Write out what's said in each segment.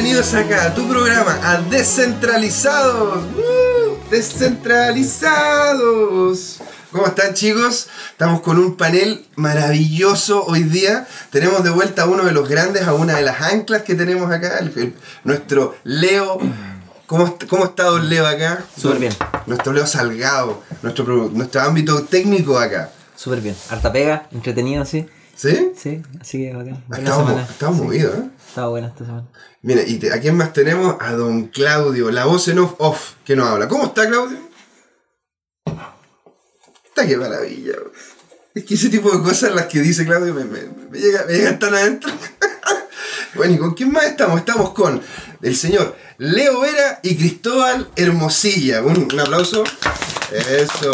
bienvenidos acá a tu programa, a Descentralizados. ¡Uh! Descentralizados. ¿Cómo están chicos? Estamos con un panel maravilloso hoy día. Tenemos de vuelta a uno de los grandes, a una de las anclas que tenemos acá, el- el- nuestro Leo. ¿Cómo, ¿Cómo está Don Leo acá? Súper bien. Nuestro Leo Salgado, nuestro, nuestro ámbito técnico acá. Súper bien. Harta pega, entretenido, sí. ¿Sí? Sí, así que bacán. Semana. estamos Sí. movidos, ¿eh? Estaba buena esta semana. Mira, y te- ¿a quién más tenemos? A don Claudio, la voz en off, off que nos habla. ¿Cómo está Claudio? Está qué maravilla. bro. Es que ese tipo de cosas las que dice Claudio me, me, me llega- me llegan tan adentro. bueno, ¿y con quién más estamos? Estamos con el señor Leo Vera y Cristóbal Hermosilla. Un, un aplauso. Eso.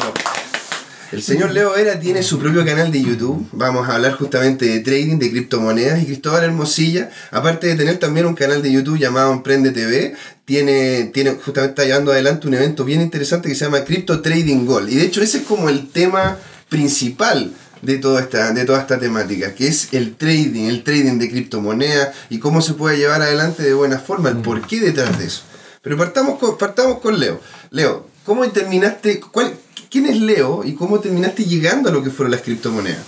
El señor Leo Vera tiene su propio canal de YouTube. Vamos a hablar justamente de trading, de criptomonedas. Y Cristóbal Hermosilla, aparte de tener también un canal de YouTube llamado Emprende TV, tiene, tiene justamente está llevando adelante un evento bien interesante que se llama Crypto Trading Gold. Y de hecho ese es como el tema principal de toda esta, de toda esta temática, que es el trading, el trading de criptomonedas y cómo se puede llevar adelante de buena forma, el porqué detrás de eso. Pero partamos con, partamos con Leo. Leo, ¿cómo terminaste? Cuál, ¿Quién es Leo y cómo terminaste llegando a lo que fueron las criptomonedas?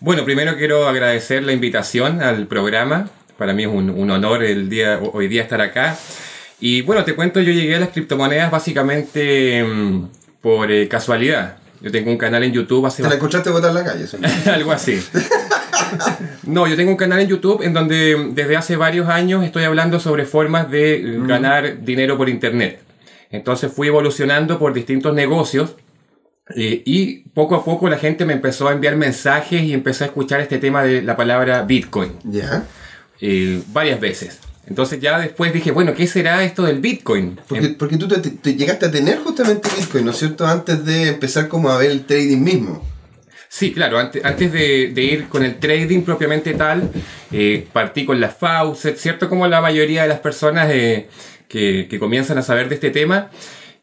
Bueno, primero quiero agradecer la invitación al programa. Para mí es un, un honor el día, hoy día estar acá. Y bueno, te cuento, yo llegué a las criptomonedas básicamente mm, por eh, casualidad. Yo tengo un canal en YouTube hace ¿Te la encontraste botar en la calle? algo así. No, yo tengo un canal en YouTube en donde desde hace varios años estoy hablando sobre formas de eh, ganar dinero por internet. Entonces fui evolucionando por distintos negocios eh, y poco a poco la gente me empezó a enviar mensajes y empecé a escuchar este tema de la palabra Bitcoin Ya. eh, varias veces. Entonces ya después dije, bueno, ¿qué será esto del Bitcoin? Porque, Em- porque tú te, te llegaste a tener justamente Bitcoin, ¿no es cierto? Antes de empezar como a ver el trading mismo. Sí, claro, antes, antes de, de ir con el trading propiamente tal, eh, partí con la faucet, ¿cierto? Como la mayoría de las personas eh, que, que comienzan a saber de este tema.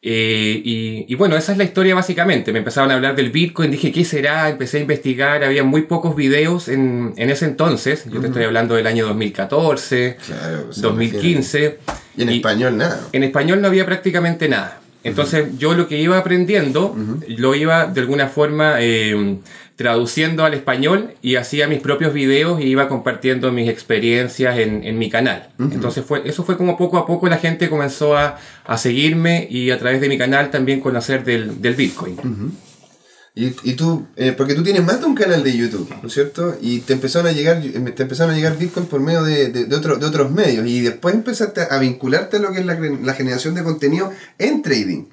Eh, y, y bueno, esa es la historia básicamente. Me empezaron a hablar del Bitcoin, dije, ¿qué será? Empecé a investigar, había muy pocos videos en, en ese entonces. Yo te estoy hablando del año 2014, Claro. o sea, 2015. Y en Y- español nada. en español no había prácticamente nada. Entonces yo lo que iba aprendiendo lo iba de alguna forma eh, traduciendo al español y hacía mis propios videos y iba compartiendo mis experiencias en, en mi canal. Entonces fue, eso fue como poco a poco la gente comenzó a, a seguirme y a través de mi canal también conocer del, del Bitcoin. Y, y tú, eh, porque tú tienes más de un canal de YouTube, ¿no es cierto? Y te empezaron a llegar, te empezaron a llegar Bitcoin por medio de, de, de otro- de otros medios. Y después empezaste a vincularte a lo que es la, la generación de contenido en trading.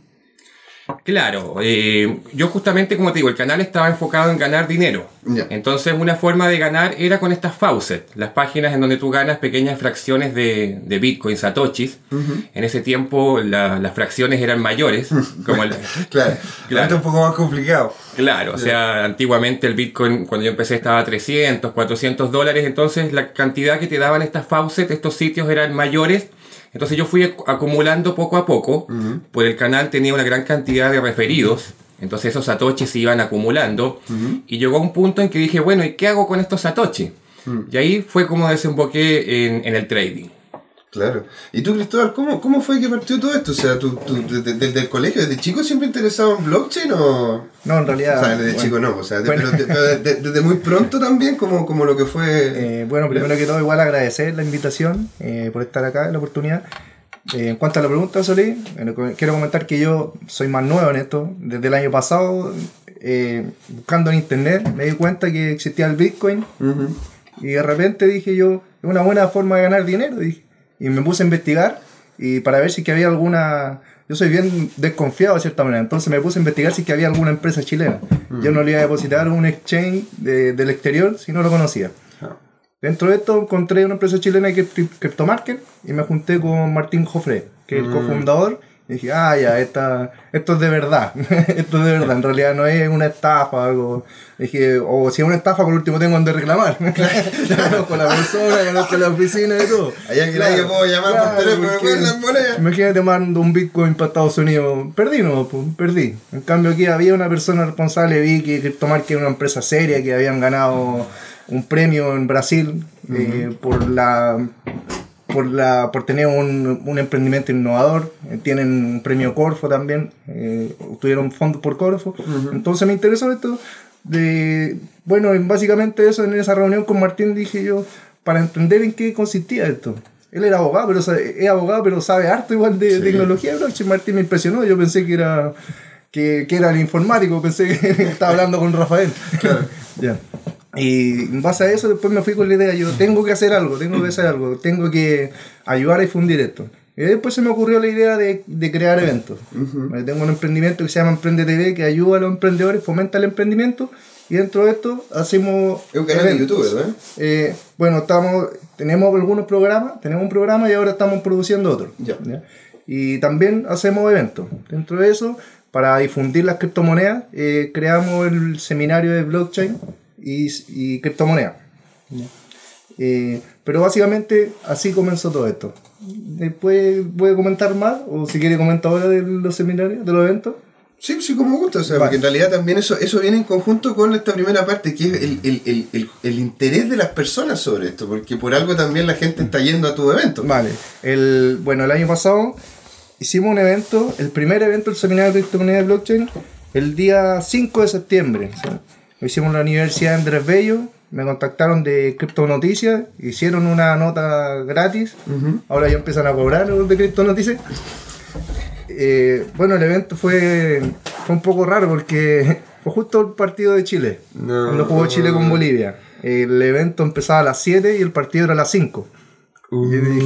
Claro, eh, yo justamente como te digo, el canal estaba enfocado en ganar dinero. Entonces una forma de ganar era con estas faucet, las páginas en donde tú ganas pequeñas fracciones de, de Bitcoin, satoshis. En ese tiempo la- las fracciones eran mayores. como el- Claro, Claro. Es un poco más complicado. claro, o sea, antiguamente el Bitcoin cuando yo empecé estaba a 300, 400 dólares, entonces la cantidad que te daban estas faucet, estos sitios eran mayores. Entonces yo fui ac- acumulando poco a poco, por el canal tenía una gran cantidad de referidos, entonces esos satoshis se iban acumulando. Y llegó a un punto en que dije, bueno, ¿y qué hago con estos satoshis? Y ahí fue como desemboqué en, en el trading. Claro. ¿Y tú, Cristóbal, cómo, cómo fue que partió todo esto? O sea, ¿tú, tú desde, desde el colegio, desde chico, siempre interesado en blockchain o...? No, en realidad. o sea, desde bueno, chico no, o sea, Bueno. pero, de- pero de- de- desde muy pronto también, como, como lo que fue... eh, bueno, primero que todo, igual agradecer la invitación eh, por estar acá, la oportunidad. Eh, en cuanto a la pregunta, Solí, quiero comentar que yo soy más nuevo en esto. Desde el año pasado, buscando en internet, me di cuenta que existía el Bitcoin y de repente dije yo, es una buena forma de ganar dinero. dije. Y me puse a investigar y para ver si que había alguna... Yo soy bien desconfiado de cierta manera, entonces me puse a investigar si que había alguna empresa chilena. Yo no le iba a depositar un exchange de- del exterior si no lo conocía. Ah. Dentro de esto encontré una empresa chilena que es CryptoMarket y me junté con Martín Jofre, que es el cofundador. Y dije, ah, ya, esta, esto es de verdad. esto es de verdad. En realidad no es una estafa o algo. Dije, o si es una estafa, por último tengo donde reclamar. con la persona, con la oficina y todo. Hay alguien ahí que puedo llamar por teléfono, me pueden las monedas. Imagínate mando un Bitcoin para Estados Unidos. Perdí, no, perdí. En cambio aquí había una persona responsable, vi que CryptoMarket era una empresa seria, que habían ganado un premio en Brasil eh, por la por, la, por tener un, un emprendimiento innovador. eh, tienen un premio Corfo también. eh, obtuvieron fondos por Corfo. Entonces me interesó esto. De, bueno, básicamente eso en esa reunión con Martín dije yo, para entender en qué consistía esto. Él era abogado, pero sabe- es abogado, pero sabe harto igual de Sí. tecnología. blockchain. Martín me impresionó. Yo pensé que era que, que era el informático, pensé que estaba hablando con Rafael. Ya. Y en base a eso después me fui con la idea, yo tengo que hacer algo, tengo que hacer algo, tengo que ayudar a difundir esto. Y después se me ocurrió la idea de, de crear eventos. Eh, Tengo un emprendimiento que se llama Emprende TV que ayuda a los emprendedores, fomenta el emprendimiento y dentro de esto hacemos... Es un canal de eventos. YouTube, ¿verdad? Eh, bueno, estamos, tenemos algunos programas, tenemos un programa y ahora estamos produciendo otro. Ya. Y también hacemos eventos. Dentro de eso, para difundir las criptomonedas, eh, creamos el seminario de blockchain y, y criptomonedas. Eh, pero básicamente así comenzó todo esto. Después voy a comentar más, o si quiere comentar ahora de los seminarios, de los eventos. Sí, sí, como gusta. O sea, Vale. porque en realidad también eso, eso viene en conjunto con esta primera parte, que es el, el, el, el, el interés de las personas sobre esto, porque por algo también la gente está yendo a tu evento. Vale, el, bueno, el año pasado hicimos un evento, el primer evento del seminario de criptomonedas de blockchain, el día 5 de septiembre. ¿sí? Lo hicimos en la Universidad de Andrés Bello, me contactaron de Cripto Noticias, hicieron una nota gratis, ahora ya empiezan a cobrar los de Cripto Noticias. Eh, bueno, el evento fue, fue un poco raro porque fue justo el partido de Chile, No. cuando jugó Chile con Bolivia. El evento empezaba a las 7 y el partido era a las 5. Uh, dije,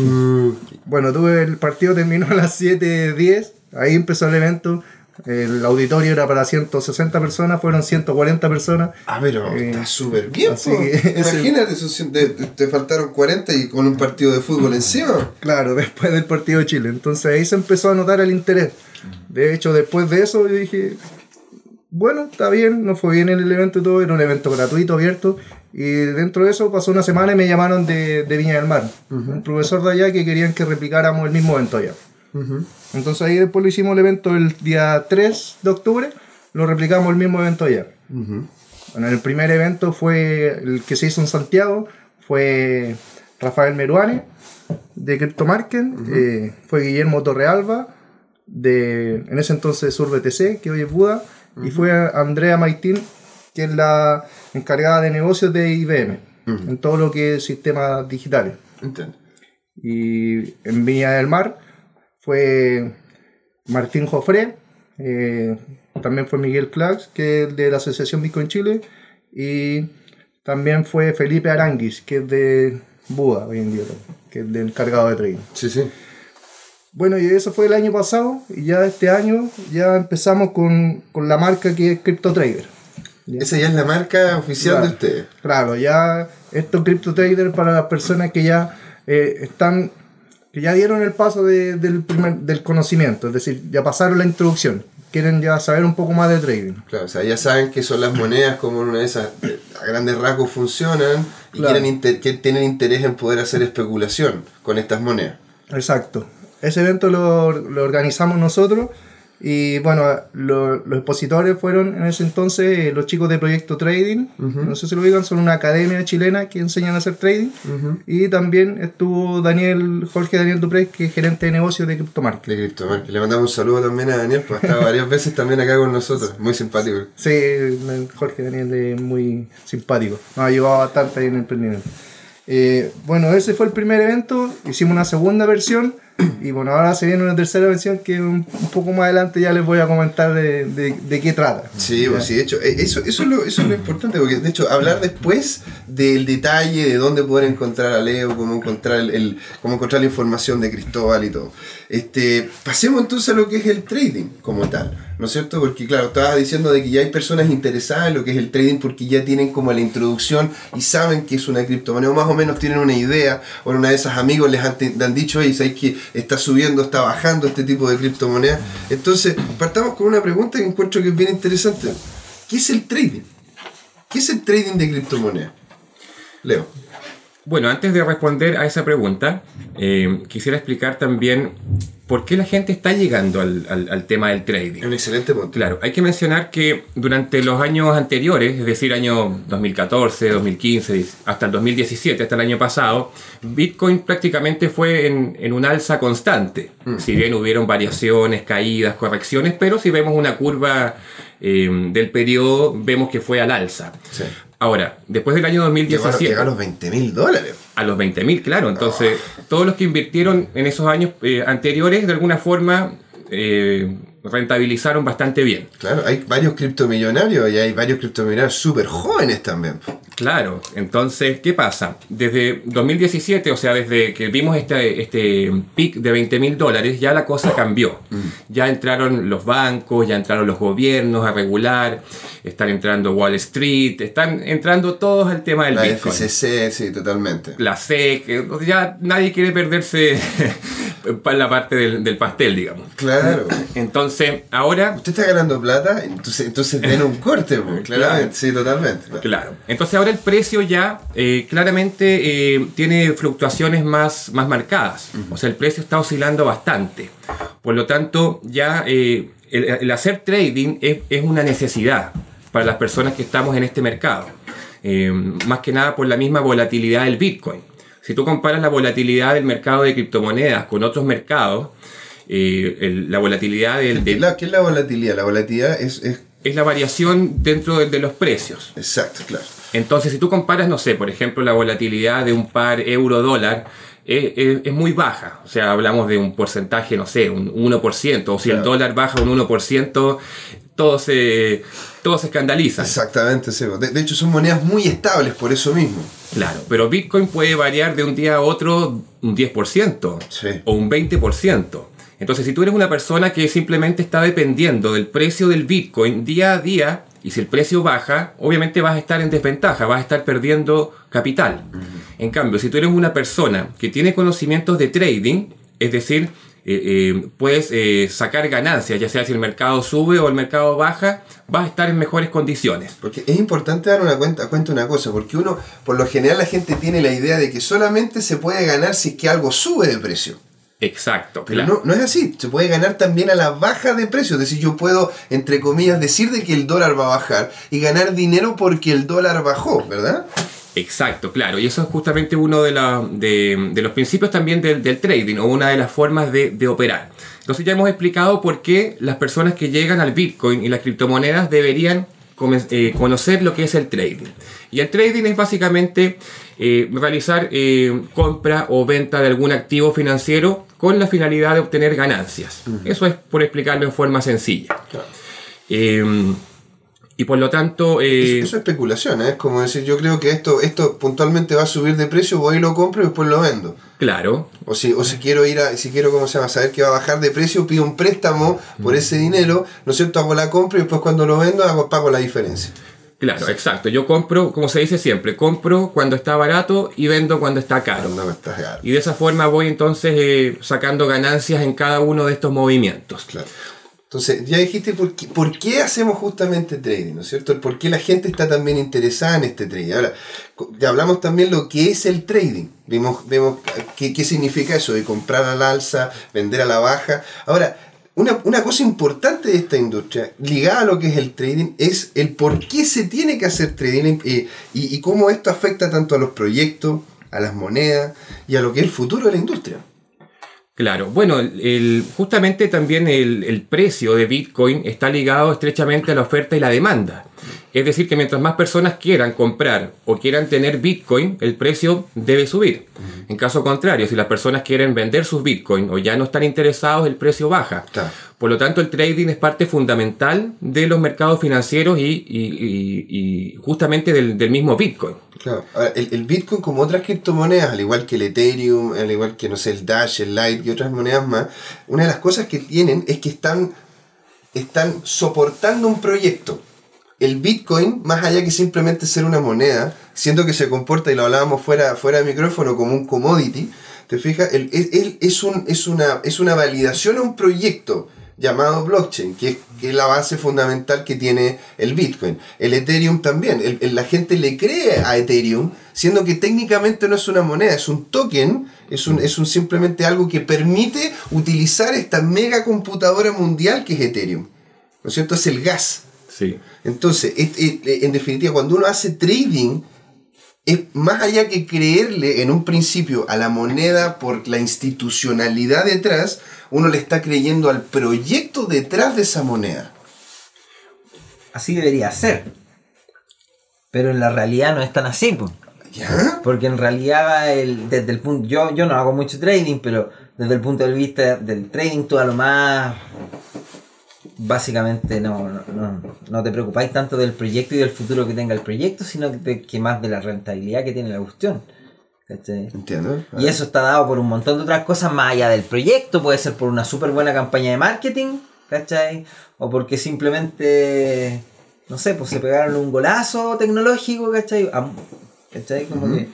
bueno, tuve el partido terminó a las 7.10, ahí empezó el evento, el auditorio era para 160 personas, fueron 140 personas. Ah, pero Eh, está súper bien. así que Imagínate, esos cien- te, faltaron 40 y con un partido de fútbol encima. Claro, después del partido de Chile. Entonces ahí se empezó a notar el interés. De hecho, después de eso yo dije, bueno, está bien, no fue bien el evento y todo, era un evento gratuito, abierto. Y dentro de eso pasó una semana y me llamaron de, de Viña del Mar, un profesor de allá que querían que replicáramos el mismo evento allá. Entonces ahí después lo hicimos el evento el día 3 de octubre, lo replicamos el mismo evento allá. Bueno, el primer evento fue el que se hizo en Santiago, fue Rafael Meruane de CryptoMarket, eh, fue Guillermo Torrealba de en ese entonces SurBTC, que hoy es Buda, y fue Andrea Maitín, que es la encargada de negocios de IBM, en todo lo que es sistemas digitales. Entiendo. Y en Viña del Mar fue Martín Jofré, eh, también fue Miguel Clax, que es de la Asociación Bitcoin Chile, y también fue Felipe Aranguis, que es de Buda hoy en día, que es del encargado de trading. Sí, sí. Bueno, y eso fue el año pasado, y ya este año ya empezamos con, con la marca que es CryptoTrader. Ya. Esa ya es la marca oficial Claro. de ustedes. Claro, ya estos CryptoTrader para las personas que ya eh, están, que ya dieron el paso de- del, primer- del conocimiento, es decir, ya pasaron la introducción, quieren ya saber un poco más de trading. Claro, o sea, ya saben que son las monedas como una de esas, eh, a grandes rasgos funcionan y Claro. quieren inter- que tienen interés en poder hacer especulación con estas monedas. Exacto. Ese evento lo, lo organizamos nosotros y bueno, lo- los expositores fueron en ese entonces eh, los chicos de Proyecto Trading, no sé si lo digan, son una academia chilena que enseñan a hacer trading y también estuvo Daniel, Jorge Daniel Dupré, que es gerente de negocios de CryptoMarket. De CryptoMarket. Le mandamos un saludo también a Daniel, pues ha estado varias veces también acá con nosotros. Muy simpático. Sí, Jorge Daniel es muy simpático. Nos ha ayudado bastante ahí en el emprendimiento. Eh, bueno, ese fue el primer evento. Hicimos una segunda versión. Y bueno, ahora se viene una tercera versión que un, un poco más adelante ya les voy a comentar de, de- de qué trata. Sí, pues sí, de hecho, eh, eso, eso, es lo, eso es lo importante, porque de hecho, hablar después del detalle de dónde poder encontrar a Leo, cómo encontrar, el, el- cómo encontrar la información de Cristóbal y todo. Este, pasemos entonces a lo que es el trading como tal, ¿no es cierto? Porque claro, estabas diciendo de que ya hay personas interesadas en lo que es el trading porque ya tienen como la introducción y saben que es una criptomoneda, o más o menos tienen una idea, o una de esas amigos les han, dicho, oye, ¿sabes que está subiendo, está bajando este tipo de criptomonedas? Entonces, partamos con una pregunta que encuentro que es bien interesante. ¿Qué es el trading? ¿Qué es el trading de criptomonedas? Leo. Bueno, antes de responder a esa pregunta, eh, quisiera explicar también ¿por qué la gente está llegando al, al- al tema del trading? Un excelente punto. Claro, hay que mencionar que durante los años anteriores, es decir, año 2014, 2015, hasta el 2017, hasta el año pasado, Bitcoin prácticamente fue en, en un alza constante. Si bien hubieron variaciones, caídas, correcciones, pero si vemos una curva eh, del periodo, vemos que fue al alza. Sí. Ahora, después del año Llegó a, 2017 llegó a los 20 mil dólares. A los 20.000, claro. Entonces, todos los que invirtieron en esos años eh, anteriores, de alguna forma, eh, rentabilizaron bastante bien. Claro, hay varios criptomillonarios y hay varios criptomillonarios súper jóvenes también. Claro, entonces, ¿qué pasa? Desde 2017, o sea, desde que vimos este, este pic de 20 mil dólares, ya la cosa cambió. Ya entraron los bancos, ya entraron los gobiernos a regular, están entrando Wall Street, están entrando todos al tema del La Bitcoin. FCC, sí, totalmente. La SEC, ya nadie quiere perderse para la parte del, del pastel, digamos. Claro. Entonces, ahora Usted está ganando plata, entonces, entonces den un corte, pues, claramente. Sí, totalmente. Claro. Entonces ahora el precio ya eh, claramente eh, tiene fluctuaciones más, más marcadas. O sea, el precio está oscilando bastante. Por lo tanto, ya eh, el, el hacer trading es, es una necesidad para las personas que estamos en este mercado. Eh, más que nada por la misma volatilidad del Bitcoin. Si tú comparas la volatilidad del mercado de criptomonedas con otros mercados, eh, el- la volatilidad del, del- La- ¿Qué es la volatilidad? La volatilidad es, es- es la variación dentro de- de los precios. Exacto, claro. Entonces, si tú comparas, no sé, por ejemplo, la volatilidad de un par euro-dólar, eh, es muy baja. O sea, hablamos de un porcentaje, no sé, un 1%. O si el dólar baja un 1%, todo se, todo se escandaliza. Exactamente, sí. De, de hecho, son monedas muy estables por eso mismo. Claro, pero Bitcoin puede variar de un día a otro un 10% Sí. o un 20%. Entonces, si tú eres una persona que simplemente está dependiendo del precio del Bitcoin día a día, y si el precio baja, obviamente vas a estar en desventaja, vas a estar perdiendo capital. En cambio, si tú eres una persona que tiene conocimientos de trading, es decir, eh, eh, puedes eh, sacar ganancias, ya sea si el mercado sube o el mercado baja, vas a estar en mejores condiciones. Porque es importante dar una cuenta, cuenta una cosa, porque uno, por lo general, la gente tiene la idea de que solamente se puede ganar si es que algo sube de precio. Exacto, Pero claro. no, no es así, se puede ganar también a la baja de precio, es decir, yo puedo, entre comillas, decir de que el dólar va a bajar y ganar dinero porque el dólar bajó, ¿verdad? Exacto, claro. Y eso es justamente uno de, la- de- de los principios también del, del trading o una de las formas de, de operar. Entonces ya hemos explicado por qué las personas que llegan al Bitcoin y las criptomonedas deberían eh, conocer lo que es el trading. Y el trading es básicamente eh, realizar eh, compra o venta de algún activo financiero con la finalidad de obtener ganancias. Eso es por explicarlo en forma sencilla. Eh, y por lo tanto... eh, Eso es especulación, ¿eh? es como decir, yo creo que esto, esto puntualmente va a subir de precio, voy y lo compro y después lo vendo. claro, O si, o si quiero ir a, si quiero, ¿cómo se llama? Saber que va a bajar de precio, pido un préstamo por ese dinero, ¿no es cierto? Hago la compra y después cuando lo vendo hago, pago la diferencia. Claro, exacto. Yo compro, como se dice siempre, compro cuando está barato y vendo cuando está caro. Estás caro. Y de esa forma voy entonces eh, sacando ganancias en cada uno de estos movimientos. Claro. Entonces, ya dijiste por qué, por qué hacemos justamente trading, ¿no es cierto? Por qué la gente está también interesada en este trading. Ahora, ya hablamos también lo que es el trading. Vimos, vemos qué, qué significa eso de comprar al alza, vender a la baja. Ahora, una, una cosa importante de esta industria, ligada a lo que es el trading, es el por qué se tiene que hacer trading eh, y, y cómo esto afecta tanto a los proyectos, a las monedas y a lo que es el futuro de la industria. Claro, bueno, el- justamente también el, el precio de Bitcoin está ligado estrechamente a la oferta y la demanda. Es decir, que mientras más personas quieran comprar o quieran tener Bitcoin, el precio debe subir. En caso contrario, si las personas quieren vender sus Bitcoin o ya no están interesados, el precio baja. Claro. Por lo tanto, el trading es parte fundamental de los mercados financieros y, y- y- y justamente del, del mismo Bitcoin. Claro. Ahora, el, el Bitcoin, como otras criptomonedas, al igual que el Ethereum, al igual que, no sé, el Dash, el Lite y otras monedas más, una de las cosas que tienen es que están, están soportando un proyecto. El Bitcoin, más allá que simplemente ser una moneda, siendo que se comporta, y lo hablábamos fuera, fuera de micrófono, como un commodity, ¿te fijas? El- es- es un, es, una, es una validación a un proyecto llamado blockchain, que es, que es el avance fundamental que tiene el Bitcoin. El Ethereum también. El- el- la gente le cree a Ethereum, siendo que técnicamente no es una moneda, es un token, es un, es un simplemente algo que permite utilizar esta mega computadora mundial que es Ethereum. ¿No es cierto? Es el gas. Sí. Entonces, es- es- en definitiva, cuando uno hace trading, es más allá que creerle en un principio a la moneda por la institucionalidad detrás, uno le está creyendo al proyecto detrás de esa moneda. Así debería ser. Pero en la realidad no es tan así, po. ¿Ya? Porque en realidad, el- desde el punto. Yo, yo no hago mucho trading, pero desde el punto de vista del trading, tú a lo más. Básicamente no, no, no, no te preocupáis tanto del proyecto y del futuro que tenga el proyecto, sino que, que más de la rentabilidad que tiene la cuestión. ¿Cachai? ¿Entiendo? Y eso está dado por un montón de otras cosas más allá del proyecto. Puede ser por una súper buena campaña de marketing, ¿cachai? O porque simplemente, no sé, pues se pegaron un golazo tecnológico, ¿cachai? ¿Cachai? Como que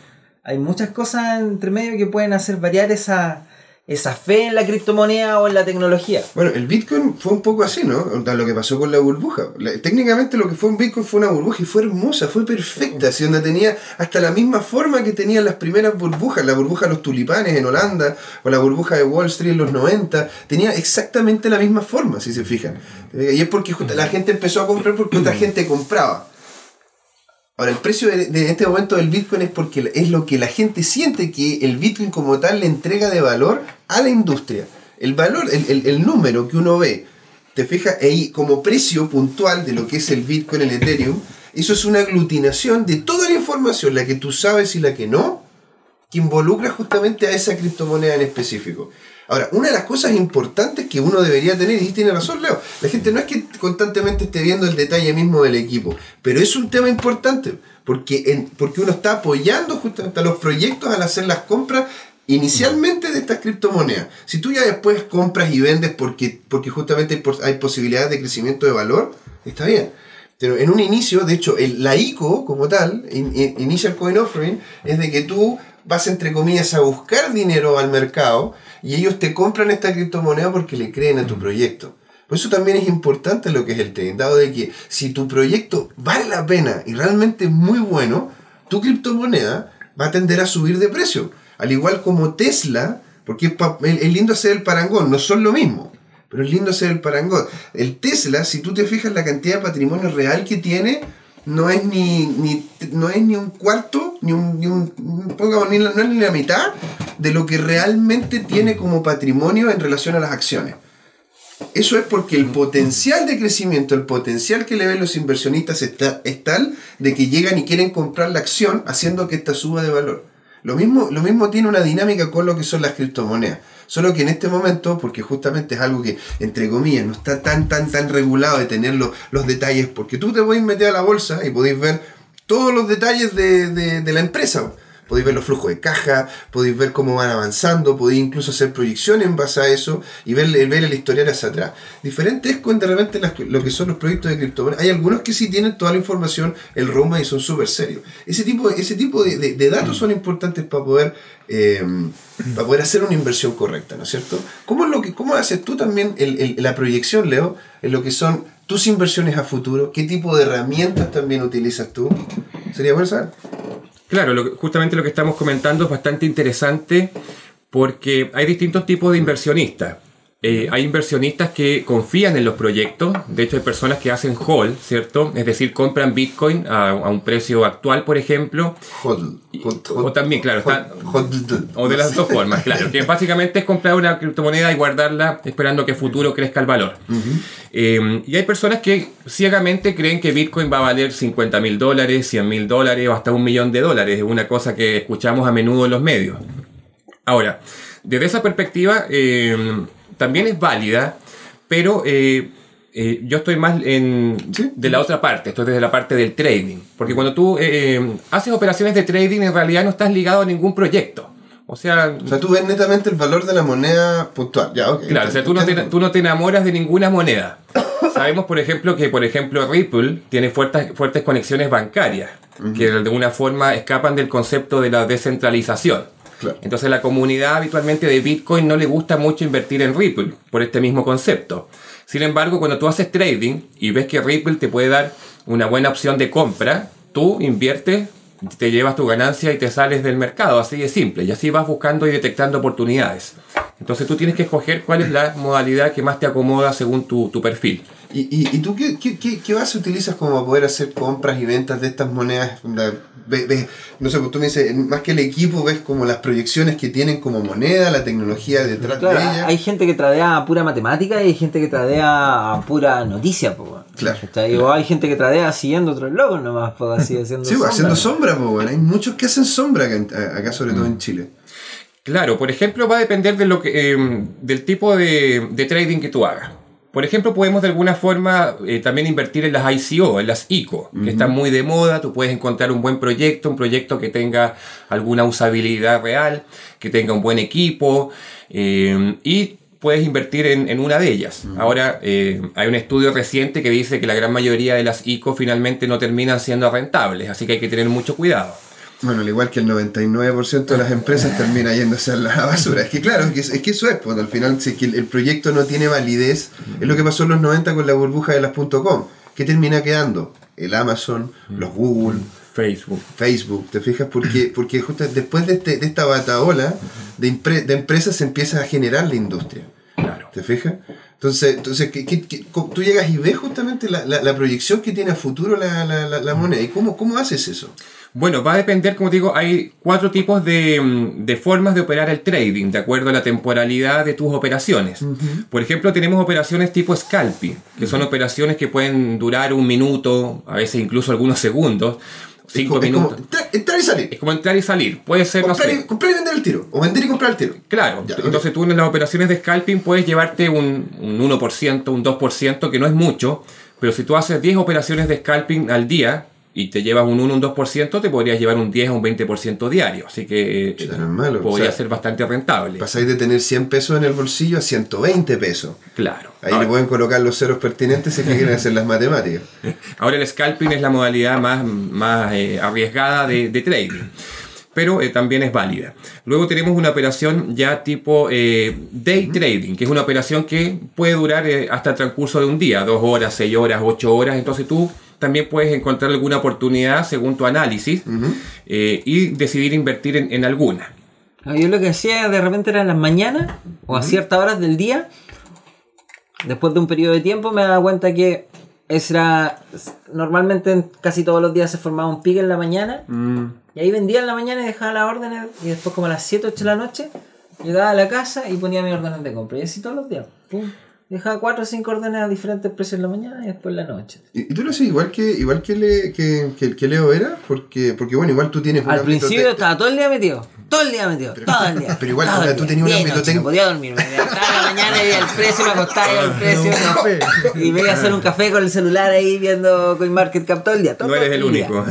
hay muchas cosas entre medio que pueden hacer variar esa, esa fe en la criptomoneda o en la tecnología. Bueno, el Bitcoin fue un poco así, ¿no? Lo que pasó con la burbuja. Técnicamente lo que fue un Bitcoin fue una burbuja y fue hermosa, fue perfecta, así donde tenía hasta la misma forma que tenían las primeras burbujas, la burbuja de los tulipanes en Holanda o la burbuja de Wall Street en los 90, tenía exactamente la misma forma, si se fijan. Y es porque la gente empezó a comprar porque otra gente compraba. Ahora, el precio de, de este momento del Bitcoin es porque es lo que la gente siente que el Bitcoin como tal le entrega de valor a la industria. El valor, el, el- el número que uno ve, te fijas ahí como precio puntual de lo que es el Bitcoin, el Ethereum, eso es una aglutinación de toda la información, la que tú sabes y la que no, que involucra justamente a esa criptomoneda en específico. Ahora, una de las cosas importantes que uno debería tener, y tiene razón Leo, la gente no es que constantemente esté viendo el detalle mismo del equipo, pero es un tema importante, porque, en- porque uno está apoyando justamente a los proyectos al hacer las compras inicialmente de estas criptomonedas. Si tú ya después compras y vendes porque, porque justamente hay, hay posibilidades de crecimiento de valor, está bien. Pero en un inicio, de hecho, el, la ICO como tal, in- in- Initial Coin Offering, es de que tú vas, entre comillas, a buscar dinero al mercado y ellos te compran esta criptomoneda porque le creen a tu proyecto. Por eso también es importante lo que es el trading, dado de que si tu proyecto vale la pena y realmente es muy bueno, tu criptomoneda va a tender a subir de precio. Al igual como Tesla, porque es lindo hacer el parangón, no son lo mismo. Pero es lindo hacer el parangón. El Tesla, si tú te fijas la cantidad de patrimonio real que tiene, no es ni, ni, no es ni un cuarto, ni un, ni un pongamos, ni la- no es ni la mitad de lo que realmente tiene como patrimonio en relación a las acciones. Eso es porque el potencial de crecimiento, el potencial que le ven los inversionistas está, es tal de que llegan y quieren comprar la acción haciendo que esta suba de valor. Lo mismo, lo mismo tiene una dinámica con lo que son las criptomonedas. Solo que en este momento, porque justamente es algo que, entre comillas, no está tan, tan, tan regulado de tener los, los detalles, porque tú te podéis meter a la bolsa y podéis ver todos los detalles de, de- de la empresa. Podéis ver los flujos de caja, podéis ver cómo van avanzando, podéis incluso hacer proyecciones en base a eso y ver, ver el historial hacia atrás. Diferente es con de repente las- lo que son los proyectos de criptomonedas. Hay algunos que sí tienen toda la información, el roadmap y son súper serios. Ese tipo, ese tipo de, de- de datos son importantes para poder, eh, para poder hacer una inversión correcta, ¿no es cierto? ¿Cómo, es lo que, cómo haces tú también el- el- la proyección, Leo, en lo que son tus inversiones a futuro? ¿Qué tipo de herramientas también utilizas tú? Sería bueno saber. Claro, justamente lo que estamos comentando es bastante interesante porque hay distintos tipos de inversionistas. Eh, hay inversionistas que confían en los proyectos, de hecho hay personas que hacen hold, ¿cierto? Es decir, compran Bitcoin a, a un precio actual, por ejemplo, Hodl. Hod- o también, claro, está- o de las dos formas, claro, que básicamente es comprar una criptomoneda y guardarla esperando que a futuro crezca el valor. Eh, y hay personas que ciegamente creen que Bitcoin va a valer 50 mil dólares, 100 mil dólares o hasta un millón de dólares. Es una cosa que escuchamos a menudo en los medios. Ahora, desde esa perspectiva, eh, también es válida, pero eh, eh, yo estoy más en, Sí. de la otra parte, estoy desde la parte del trading. Porque cuando tú eh, haces operaciones de trading, en realidad no estás ligado a ningún proyecto. O sea, O sea, tú ves netamente el valor de la moneda puntual. Ya, ok. Claro, o sea, tú no, te, tú no te enamoras de ninguna moneda. Sabemos, por ejemplo, que por ejemplo Ripple tiene fuertes, fuertes conexiones bancarias, que de alguna forma escapan del concepto de la descentralización. Entonces la comunidad habitualmente de Bitcoin no le gusta mucho invertir en Ripple por este mismo concepto. Sin embargo, cuando tú haces trading y ves que Ripple te puede dar una buena opción de compra, tú inviertes, te llevas tu ganancia y te sales del mercado, así de simple. Y así vas buscando y detectando oportunidades. Entonces tú tienes que escoger cuál es la modalidad que más te acomoda según tu perfil. ¿Y, y, y tú qué, qué, qué, qué base utilizas como para poder hacer compras y ventas de estas monedas? La- ve- ves- no sé, pues tú me dices, más que el equipo, ves como las proyecciones que tienen como moneda, la tecnología detrás Claro, de ella. hay gente que tradea a pura matemática y hay gente que tradea a pura noticia, po. Claro. O hay gente que tradea siguiendo otros logos nomás, pues así haciendo Sí, sombra. haciendo sombra, pues, bueno. hay muchos que hacen sombra acá, en- acá sobre todo en Chile. Claro, por ejemplo, va a depender de lo que, eh, del tipo de, de trading que tú hagas. Por ejemplo, podemos de alguna forma eh, también invertir en las ICO, en las ICO, que están muy de moda. Tú puedes encontrar un buen proyecto, un proyecto que tenga alguna usabilidad real, que tenga un buen equipo eh, y puedes invertir en, en una de ellas. Ahora, eh, hay un estudio reciente que dice que la gran mayoría de las ICO finalmente no terminan siendo rentables, así que hay que tener mucho cuidado. Bueno, al igual que el 99% de las empresas termina yéndose a la basura. Es que claro, es que, es que eso es, pues al final si es que el, el proyecto no tiene validez, es lo que pasó en los 90 con la burbuja de las .com. ¿Qué termina quedando? El Amazon, los Google, Facebook. Facebook, ¿te fijas? Porque, porque justo después de, este, de esta bataola de, impre- de empresas se empieza a generar la industria. Claro. ¿Te fijas? Entonces, entonces ¿qué- qué- tú llegas y ves justamente la, la- la proyección que tiene a futuro la- la moneda. ¿Y cómo, cómo haces eso? Bueno, va a depender, como digo, hay cuatro tipos de, mm, de formas de operar el trading, de acuerdo a la temporalidad de tus operaciones. Por ejemplo, tenemos operaciones tipo scalping, que son operaciones que pueden durar un minuto, a veces incluso algunos segundos, cinco es como, es minutos. como entrar, entrar y salir. Es como entrar y salir. Puede ser, no Comprar, sé, y, comprar y vender el tiro. O vender y comprar el tiro. Claro, Ya, entonces tú en las operaciones de scalping puedes llevarte un, un 1%, un 2%, que no es mucho, pero si tú haces 10 operaciones de scalping al día y te llevas un 1, un 2%, te podrías llevar un 10 o un 20% diario, así que eh, Chuta, no es malo, podría o sea, ser bastante rentable. Pasáis de tener 100 pesos en el bolsillo a 120 pesos. Claro. Ahí Ahora, le pueden colocar los ceros pertinentes si es que quieren hacer las matemáticas. ahora el scalping es la modalidad más, más eh, arriesgada de, de trading. Pero eh, también es válida. Luego tenemos una operación ya tipo eh, day trading, que es una operación que puede durar hasta el transcurso de un día, dos horas, seis horas, ocho horas. Entonces tú también puedes encontrar alguna oportunidad según tu análisis eh, y decidir invertir en, en alguna. No, Yo lo que hacía de repente era en las mañanas o a ciertas horas del día, después de un periodo de tiempo, me daba cuenta que era. Normalmente en casi todos los días se formaba un pique en la mañana, y ahí vendía en la mañana y dejaba las órdenes, y después, como a las 7, 8 de la noche, llegaba a la casa y ponía mis órdenes de compra, y así todos los días. Pum. Dejaba 4 o 5 órdenes a diferentes precios en la mañana y después en la noche. ¿Y, tú lo haces igual que igual que, le, que, que, que Leo Vera? Porque, porque bueno, igual tú tienes Al principio te- estaba todo el día metido. Todo el día metido. todo el día. pero igual, ahora el tú tenías un Día y ámbito noche, tec- No podía dormir. Me levantaba la mañana y veía el precio, me acostaba y veía el precio. Un café. Y me iba a hacer un café con el celular ahí viendo CoinMarketCap todo el día. todo No eres el único.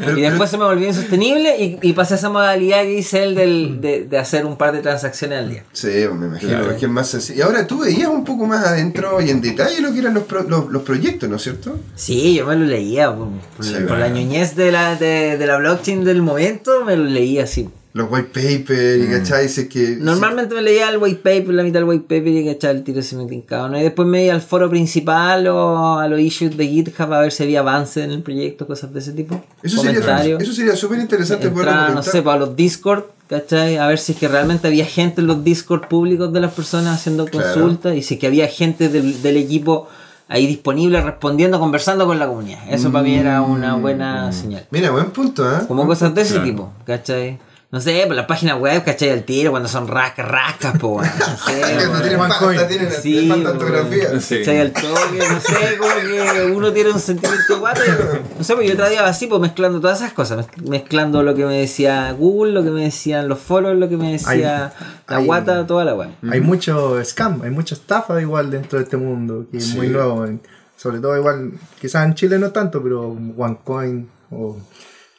El día. y después se me volvió insostenible y, y pasé a esa modalidad que hice él del, de, de hacer un par de transacciones al día. Sí, me imagino, Claro. es que es más sencillo. Y ahora tú veías un poco más adentro y en detalle lo que eran los, pro- los, los proyectos, ¿no es cierto? Sí, yo me lo leía por, por Sí, la ñoñez de la, de, de la blockchain del momento, me lo leía así. Los white paper y cachai, si es que... Normalmente me leía el white paper, la mitad del white paper y echaba el tiro si me tincaba, ¿no? Y después me iba al foro principal o a los issues de GitHub a ver si había avance en el proyecto, cosas de ese tipo. Eso sería eso sería súper interesante poder no sé, para los Discord, ¿cachai? A ver si es que realmente había gente en los Discord públicos de las personas haciendo Claro. consultas y si es que había gente del, del equipo ahí disponible, respondiendo, conversando con la comunidad. Eso para mí era una Mm. buena señal. Mira, buen punto, ¿eh? Como cosas de ese Claro. tipo, ¿cachai? No sé, pues las páginas web, ¿cachai? Al tiro, cuando son rascas, rascas, po, weón. No sé, Que no tienen falta, tienen Sí, ortografía. Sí. ¿Cachai? Al toque, no sé, como que uno tiene un sentimiento guato. No sé, pues yo traía así, pues mezclando todas esas cosas, mez- mezclando lo que me decía Google, lo que me decían los foros, lo que me decía la hay- guata, toda la web. Hay mucho scam, hay mucha estafa igual dentro de este mundo, que es Sí. muy nuevo. Sobre todo igual, quizás en Chile no tanto, pero OneCoin o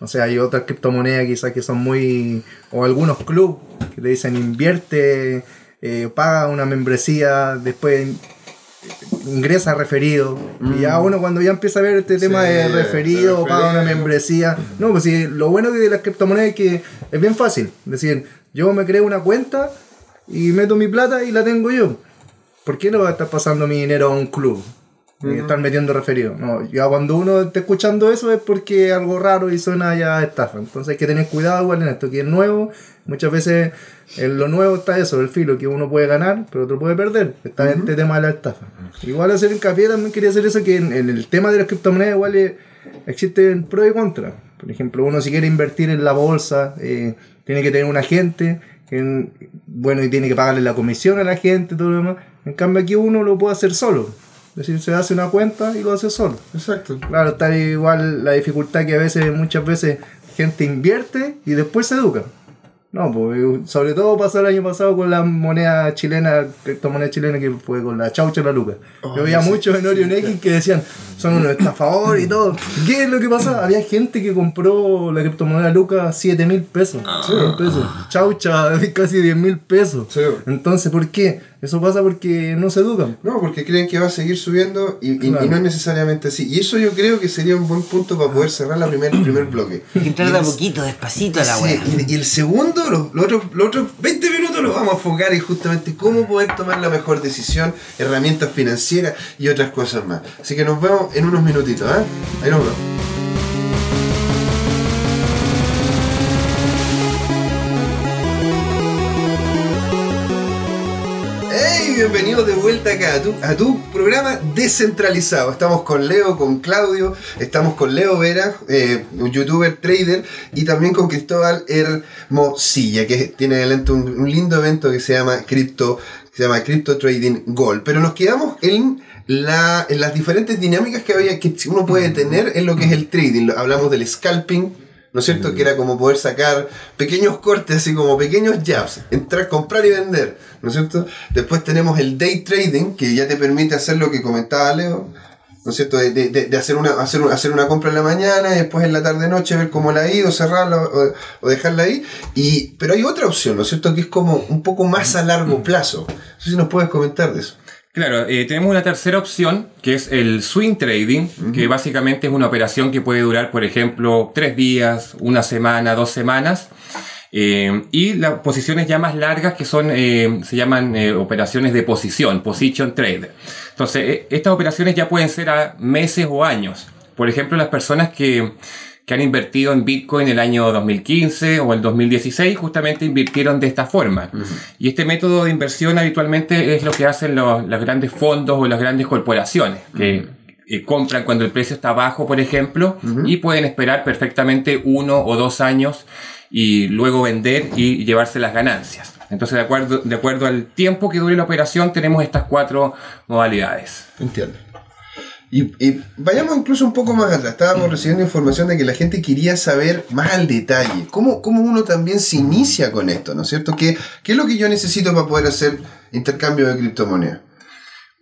no sé, hay otras criptomonedas quizás que son muy... o algunos clubs que te dicen invierte, eh, paga una membresía, después ingresa referido. Y ya uno cuando ya empieza a ver este tema de referido, paga una membresía. No, pues sí, lo bueno de las criptomonedas es que es bien fácil. Es decir, yo me creo una cuenta y meto mi plata y la tengo yo. ¿por qué no va a estar pasando mi dinero a un club? Y estar metiendo referido. No, ya cuando uno está escuchando eso es porque es algo raro y suena ya estafa. Entonces hay que tener cuidado igual en esto, que es nuevo. Muchas veces en lo nuevo está eso, el filo, que uno puede ganar, pero otro puede perder. Está este tema de la estafa. Igual hacer hincapié también quería hacer eso, que en, en el tema de las criptomonedas igual eh, existen pro y contra. Por ejemplo, uno si quiere invertir en la bolsa, eh, tiene que tener un agente, que, bueno, y tiene que pagarle la comisión a la gente todo lo demás. En cambio aquí uno lo puede hacer solo. Es decir, se hace una cuenta y lo hace solo. Exacto. Claro, está igual la dificultad que a veces, muchas veces, gente invierte y después se educa. No, pues sobre todo pasó el año pasado con la moneda chilena, criptomoneda chilena que fue con la chaucha y la luca. Yo veía muchos en Orion X que decían, son unos estafadores y todo. ¿Qué es lo que pasa? Había gente que compró la criptomoneda luca a 7 mil pesos. Sí, pesos. Chaucha casi 10 mil pesos. Sí. Entonces, ¿por qué? Eso pasa porque no se educan. No, porque creen que va a seguir subiendo y, y- Claro. y no es necesariamente así. Y eso yo creo que sería un buen punto para poder cerrar la primer, el primer bloque. Hay que entrar de a poquito, despacito a la Sí, wea. y, y el segundo, los, los otros, los otros 20 minutos los vamos a enfocar en justamente cómo poder tomar la mejor decisión, herramientas financieras y otras cosas más. Así que nos vemos en unos minutitos, ¿ah? Ahí nos vemos. Bienvenidos de vuelta acá a tu, a tu programa descentralizado. Estamos con Leo, con Claudio, estamos con Leo Vera, eh, un youtuber, trader, y también con Cristóbal Hermosilla, que tiene adelante un, lindo evento que se llama Crypto, se llama Crypto Trading Gold. Pero nos quedamos en, la, las diferentes dinámicas que, había, que uno puede tener en lo que es el trading. Hablamos del scalping, ¿no es cierto? Que era como poder sacar pequeños cortes, así como pequeños jabs, entrar, comprar y vender, ¿no es cierto? Después tenemos el day trading, que ya te permite hacer lo que comentaba Leo, ¿no es cierto? De, de- de- hacer, una, hacer, una- hacer una compra en la mañana y después en la tarde-noche ver cómo la ha ido, cerrarla o, o dejarla ahí. Y, pero hay otra opción, ¿no es cierto? Que es como un poco más a largo plazo. No sé si nos puedes comentar de eso. Claro, eh, tenemos una tercera opción, que es el swing trading, que básicamente es una operación que puede durar, por ejemplo, tres días, una semana, dos semanas. Eh, y las posiciones ya más largas que son, eh, se llaman operaciones de posición, position trade. Entonces, eh, estas operaciones ya pueden ser a meses o años. Por ejemplo, las personas que, que han invertido en Bitcoin el año 2015 o el 2016 justamente invirtieron de esta forma. Y este método de inversión habitualmente es lo que hacen los, los grandes fondos o las grandes corporaciones, que eh, compran cuando el precio está bajo, por ejemplo, y pueden esperar perfectamente uno o dos años y luego vender y llevarse las ganancias. Entonces, de acuerdo, de acuerdo al tiempo que dure la operación, tenemos estas cuatro modalidades. Entiendo. Y, y vayamos incluso un poco más atrás. Estábamos recibiendo información de que la gente quería saber más al detalle. ¿Cómo, cómo uno también se inicia con esto? ¿No es cierto? ¿Qué, qué es lo que yo necesito para poder hacer intercambio de criptomonedas?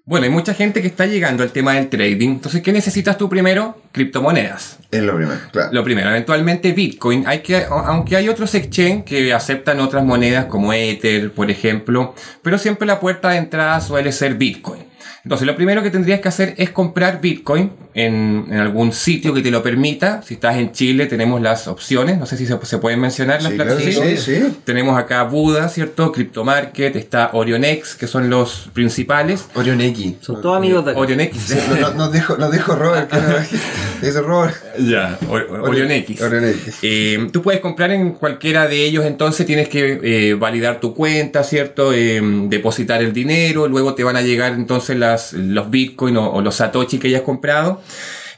Bueno, hay mucha gente que está llegando al tema del trading. Entonces, ¿qué necesitas tú primero? Criptomonedas. Es lo primero, claro. Lo primero, eventualmente Bitcoin. Hay que, aunque hay otros exchange que aceptan otras monedas como Ether, por ejemplo, pero siempre la puerta de entrada suele ser Bitcoin. Entonces, lo primero que tendrías que hacer es comprar Bitcoin en, en algún sitio que te lo permita. Si estás en Chile, tenemos las opciones. No sé si se, se pueden mencionar las Sí, claro, plataformas. sí, sí. Tenemos acá Buda, ¿cierto? CryptoMarket, está OrionX, que son los principales. Orion X. Son todos amigos de. OrionX. Sí, no, nos dejo, nos dejo Robert. que Dice Robert. Ya, Or- Or- OrionX. Orion X. Eh, tú puedes comprar en cualquiera de ellos, entonces tienes que eh, validar tu cuenta, ¿cierto? Eh, depositar el dinero, luego te van a llegar entonces las, los Bitcoin o, o los Satoshi que hayas comprado.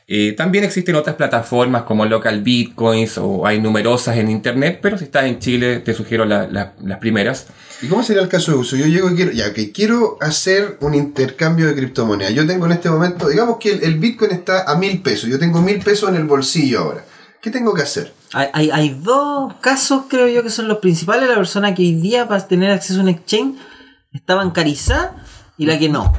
Eh, también existen otras plataformas como Local Bitcoins o hay numerosas en internet, pero si estás en Chile te sugiero la- la- las primeras. ¿Y cómo sería el caso de uso? Yo llego y quiero, ya, que quiero hacer un intercambio de criptomonedas. Yo tengo en este momento, digamos que el, el Bitcoin está a mil pesos. Yo tengo mil pesos en el bolsillo ahora. ¿Qué tengo que hacer? Hay, hay, hay dos casos, creo yo, que son los principales. La persona que hoy día para tener acceso a un exchange está bancarizada y la que no.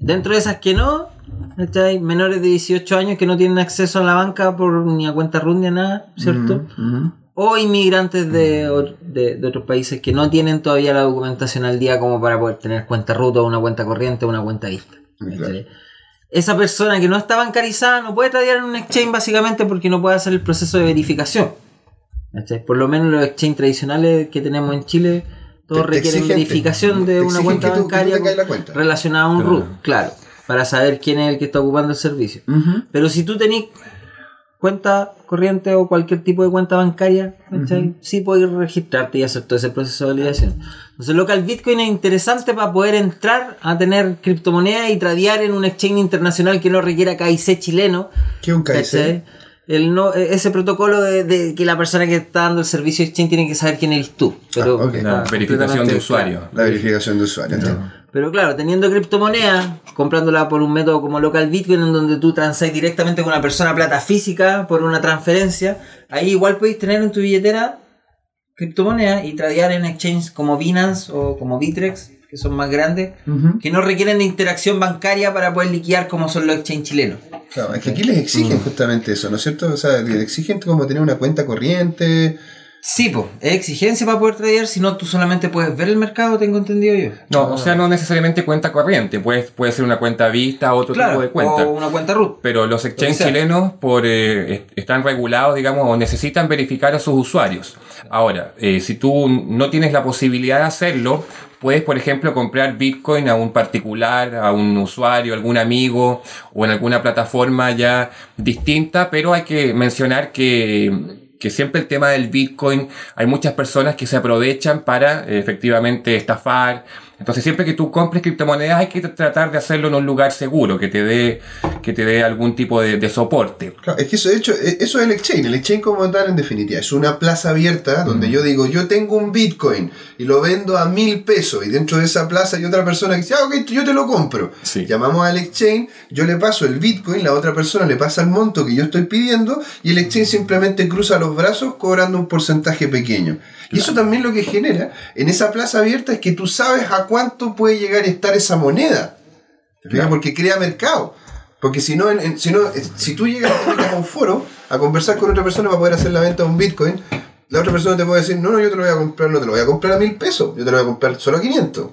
Dentro de esas que no, ¿cachai? menores de 18 años que no tienen acceso a la banca por ni a cuenta RUT ni a nada, ¿cierto? O inmigrantes de, de, de otros países que no tienen todavía la documentación al día como para poder tener cuenta RUT o una cuenta corriente o una cuenta vista. Esa persona que no está bancarizada no puede tradear en un exchange básicamente porque no puede hacer el proceso de verificación. ¿cachai? Por lo menos los exchanges tradicionales que tenemos en Chile Todos Te- te requieren exigen- verificación de una cuenta bancaria relacionada a un Claro. claro, para saber quién es el que está ocupando el servicio. Pero si tú tenés cuenta corriente o cualquier tipo de cuenta bancaria, ¿cachai? sí puedes registrarte y hacer todo ese proceso de validación. Entonces, local Bitcoin es interesante para poder entrar a tener criptomonedas y tradear en un exchange internacional que no requiera KIC chileno. ¿Qué es un KIC? El no, e- ese protocolo de, de que la persona que está dando el servicio de exchange tiene que saber quién eres tú. Pero Ah, está La verificación de usuario. La verificación de usuario. pero claro, teniendo criptomonedas, comprándola por un método como local Bitcoin, en donde tú transas directamente con una persona plata física por una transferencia, ahí igual podéis tener en tu billetera criptomonedas y tradear en exchanges como Binance o como Bitrex, que son más grandes, que no requieren de interacción bancaria para poder liquidar como son los exchanges chilenos. Claro, es que aquí les exigen justamente eso, ¿no es cierto? O sea, les exigen como tener una cuenta corriente. Sí, pues, es exigencia para poder tradear, si no tú solamente puedes ver el mercado, tengo entendido yo. No, o sea, no necesariamente cuenta corriente, puede, puede ser una cuenta vista o otro tipo de cuenta. o una cuenta root. Pero los exchanges chilenos por, eh, est- están regulados, digamos, o necesitan verificar a sus usuarios. Ahora, eh, si tú no tienes la posibilidad de hacerlo, puedes, por ejemplo, comprar Bitcoin a un particular, a un usuario, algún amigo o en alguna plataforma ya distinta, pero hay que mencionar que que siempre el tema del Bitcoin, hay muchas personas que se aprovechan para efectivamente estafar. Entonces siempre que tú compres criptomonedas hay que tratar de hacerlo en un lugar seguro, que te dé, que te dé algún tipo de, de soporte. Claro, es que eso, de hecho, e- eso es el exchange. El exchange como tal, en definitiva, es una plaza abierta donde yo digo, yo tengo un Bitcoin y lo vendo a mil pesos y dentro de esa plaza hay otra persona que dice, ah, ok, yo te lo compro. Sí. Llamamos al exchange, yo le paso el Bitcoin, la otra persona le pasa el monto que yo estoy pidiendo y el exchange simplemente cruza los brazos cobrando un porcentaje pequeño. Y eso también lo que genera en esa plaza abierta es que tú sabes a cuánto puede llegar a estar esa moneda. Porque crea mercado. Porque si no, en- en- si, no eh, si tú llegas a un foro a conversar con otra persona para poder hacer la venta de un Bitcoin, la otra persona te puede decir, no, no, yo te lo voy a comprar, no te lo voy a comprar a mil pesos, yo te lo voy a comprar solo a 500.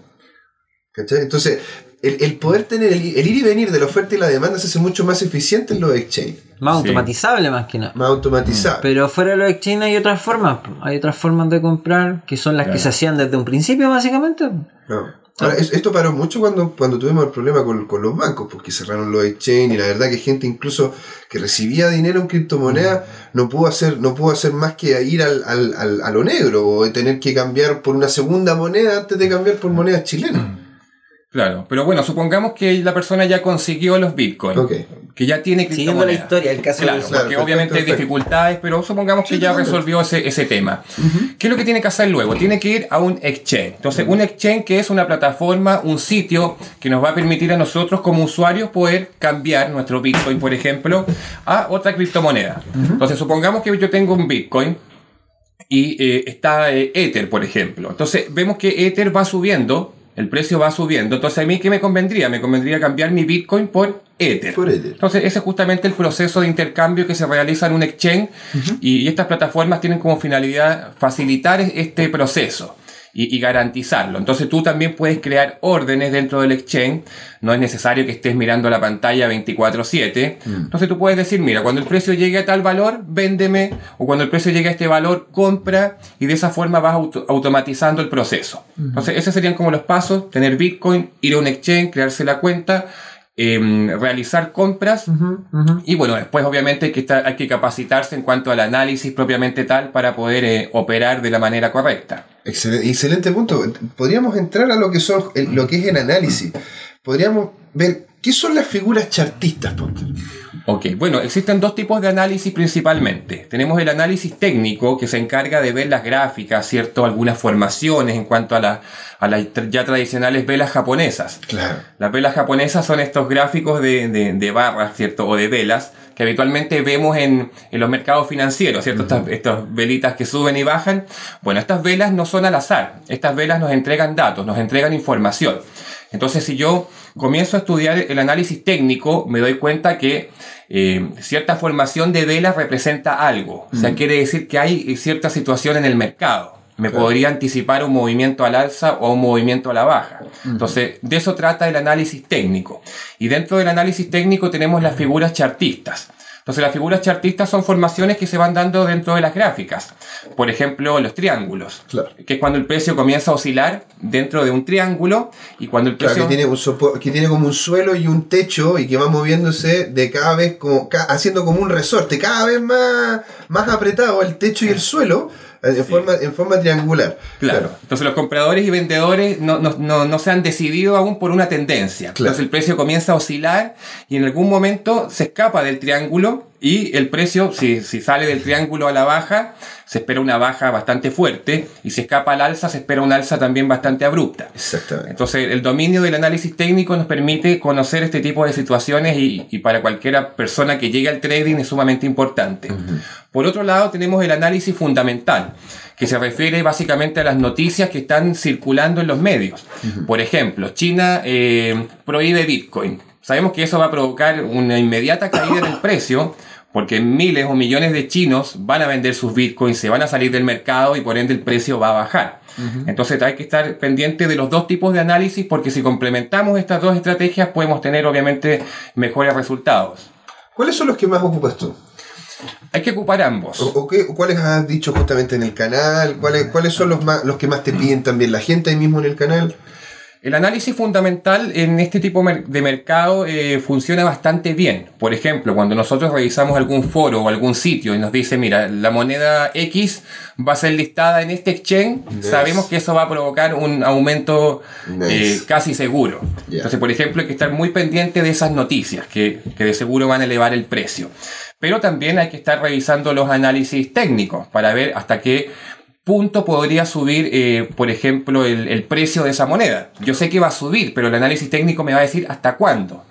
¿Cachai? Entonces, el, el poder tener, el, el ir y venir de la oferta y la demanda se hace mucho más eficiente en los exchanges, Más Sí. automatizable más que nada. más automatizado. Pero fuera de los exchanges hay otras formas. Hay otras formas de comprar que son las que se hacían desde un principio, básicamente. No. Ahora, es- esto paró mucho cuando, cuando tuvimos el problema con, con los bancos, porque cerraron los exchange y la verdad que gente incluso que recibía dinero en criptomonedas no pudo hacer, no pudo hacer más que ir al, al, al- a lo negro o tener que cambiar por una segunda moneda antes de cambiar por monedas chilenas. Claro, pero bueno, supongamos que la persona ya consiguió los bitcoins, Ok. que ya tiene Siguiendo la historia, el caso Claro, de Claro, porque perfecto, obviamente hay dificultades, pero supongamos que Sí, ya resolvió ese, ese tema. ¿Qué es lo que tiene que hacer luego? Tiene que ir a un exchange. Entonces, un exchange que es una plataforma, un sitio que nos va a permitir a nosotros como usuarios poder cambiar nuestro Bitcoin, por ejemplo, a otra criptomoneda. Entonces, supongamos que yo tengo un Bitcoin y eh, está eh, Ether, por ejemplo. Entonces, vemos que Ether va subiendo, el precio va subiendo. Entonces, a mí, ¿qué me convendría? Me convendría cambiar mi Bitcoin por Ether. Por Ether. Entonces, ese es justamente el proceso de intercambio que se realiza en un exchange y, y estas plataformas tienen como finalidad facilitar este proceso y, y garantizarlo. Entonces, tú también puedes crear órdenes dentro del exchange. No es necesario que estés mirando la pantalla 24/7. Entonces, tú puedes decir, mira, cuando el precio llegue a tal valor, véndeme. O cuando el precio llegue a este valor, compra. Y de esa forma vas auto- automatizando el proceso. Entonces, esos serían como los pasos. Tener Bitcoin, ir a un exchange, crearse la cuenta em, realizar compras y bueno, después obviamente hay que, estar- hay que capacitarse en cuanto al análisis propiamente tal para poder eh, operar de la manera correcta. Excelente, excelente punto. Podríamos entrar a lo que son el- lo que es el análisis. Podríamos ver qué son las figuras chartistas, ponte. Ok, bueno, existen dos tipos de análisis principalmente. Tenemos el análisis técnico que se encarga de ver las gráficas, ¿cierto? Algunas formaciones en cuanto a, la- a las ya tradicionales velas japonesas. Claro. Las velas japonesas son estos gráficos de, de- de barras, ¿cierto? O de velas que habitualmente vemos en, en los mercados financieros, ¿cierto? Estas, estas velitas que suben y bajan. Bueno, estas velas no son al azar. Estas velas nos entregan datos, nos entregan información. Entonces, si yo comienzo a estudiar el análisis técnico, me doy cuenta que eh, cierta formación de velas representa algo. O sea, quiere decir que hay cierta situación en el mercado. Me Claro. podría anticipar un movimiento al alza o un movimiento a la baja. Entonces, de eso trata el análisis técnico. Y dentro del análisis técnico tenemos las figuras chartistas. Entonces las figuras chartistas son formaciones que se van dando dentro de las gráficas. Por ejemplo, los triángulos, Claro. que es cuando el precio comienza a oscilar dentro de un triángulo y cuando el Claro, precio... que tiene, un sopo- que tiene como un suelo y un techo y que va moviéndose de cada vez como ca- haciendo como un resorte, cada vez más, más apretado el techo y el suelo en, forma, en forma triangular. Claro. Entonces los compradores y vendedores no, no, no, no se han decidido aún por una tendencia. Claro. Entonces el precio comienza a oscilar y en algún momento se escapa del triángulo y el precio, si, si sale del triángulo a la baja, se espera una baja bastante fuerte y si escapa al alza, se espera una alza también bastante abrupta. Exactamente. Entonces, el dominio del análisis técnico nos permite conocer este tipo de situaciones y, y para cualquiera persona que llegue al trading es sumamente importante. Por otro lado, tenemos el análisis fundamental, que se refiere básicamente a las noticias que están circulando en los medios. Por ejemplo, China eh, prohíbe Bitcoin. Sabemos que eso va a provocar una inmediata caída en el precio, porque miles o millones de chinos van a vender sus bitcoins, se van a salir del mercado y por ende el precio va a bajar. Entonces hay que estar pendiente de los dos tipos de análisis porque si complementamos estas dos estrategias podemos tener obviamente mejores resultados. ¿Cuáles son los que más ocupas tú? Hay que ocupar ambos. ¿O, o qué- ¿Cuáles has dicho justamente en el canal? ¿Cuáles, cuáles son los, más, los que más te piden también la gente ahí mismo en el canal? El análisis fundamental en este tipo de mercado eh, funciona bastante bien. Por ejemplo, cuando nosotros revisamos algún foro o algún sitio y nos dice, mira, la moneda X va a ser listada en este exchange, sabemos que eso va a provocar un aumento Nice. eh, casi seguro. Entonces, por ejemplo, hay que estar muy pendiente de esas noticias que, que de seguro van a elevar el precio. Pero también hay que estar revisando los análisis técnicos para ver hasta qué punto podría subir, eh, por ejemplo, el, el precio de esa moneda. Yo sé que va a subir, pero el análisis técnico me va a decir hasta cuándo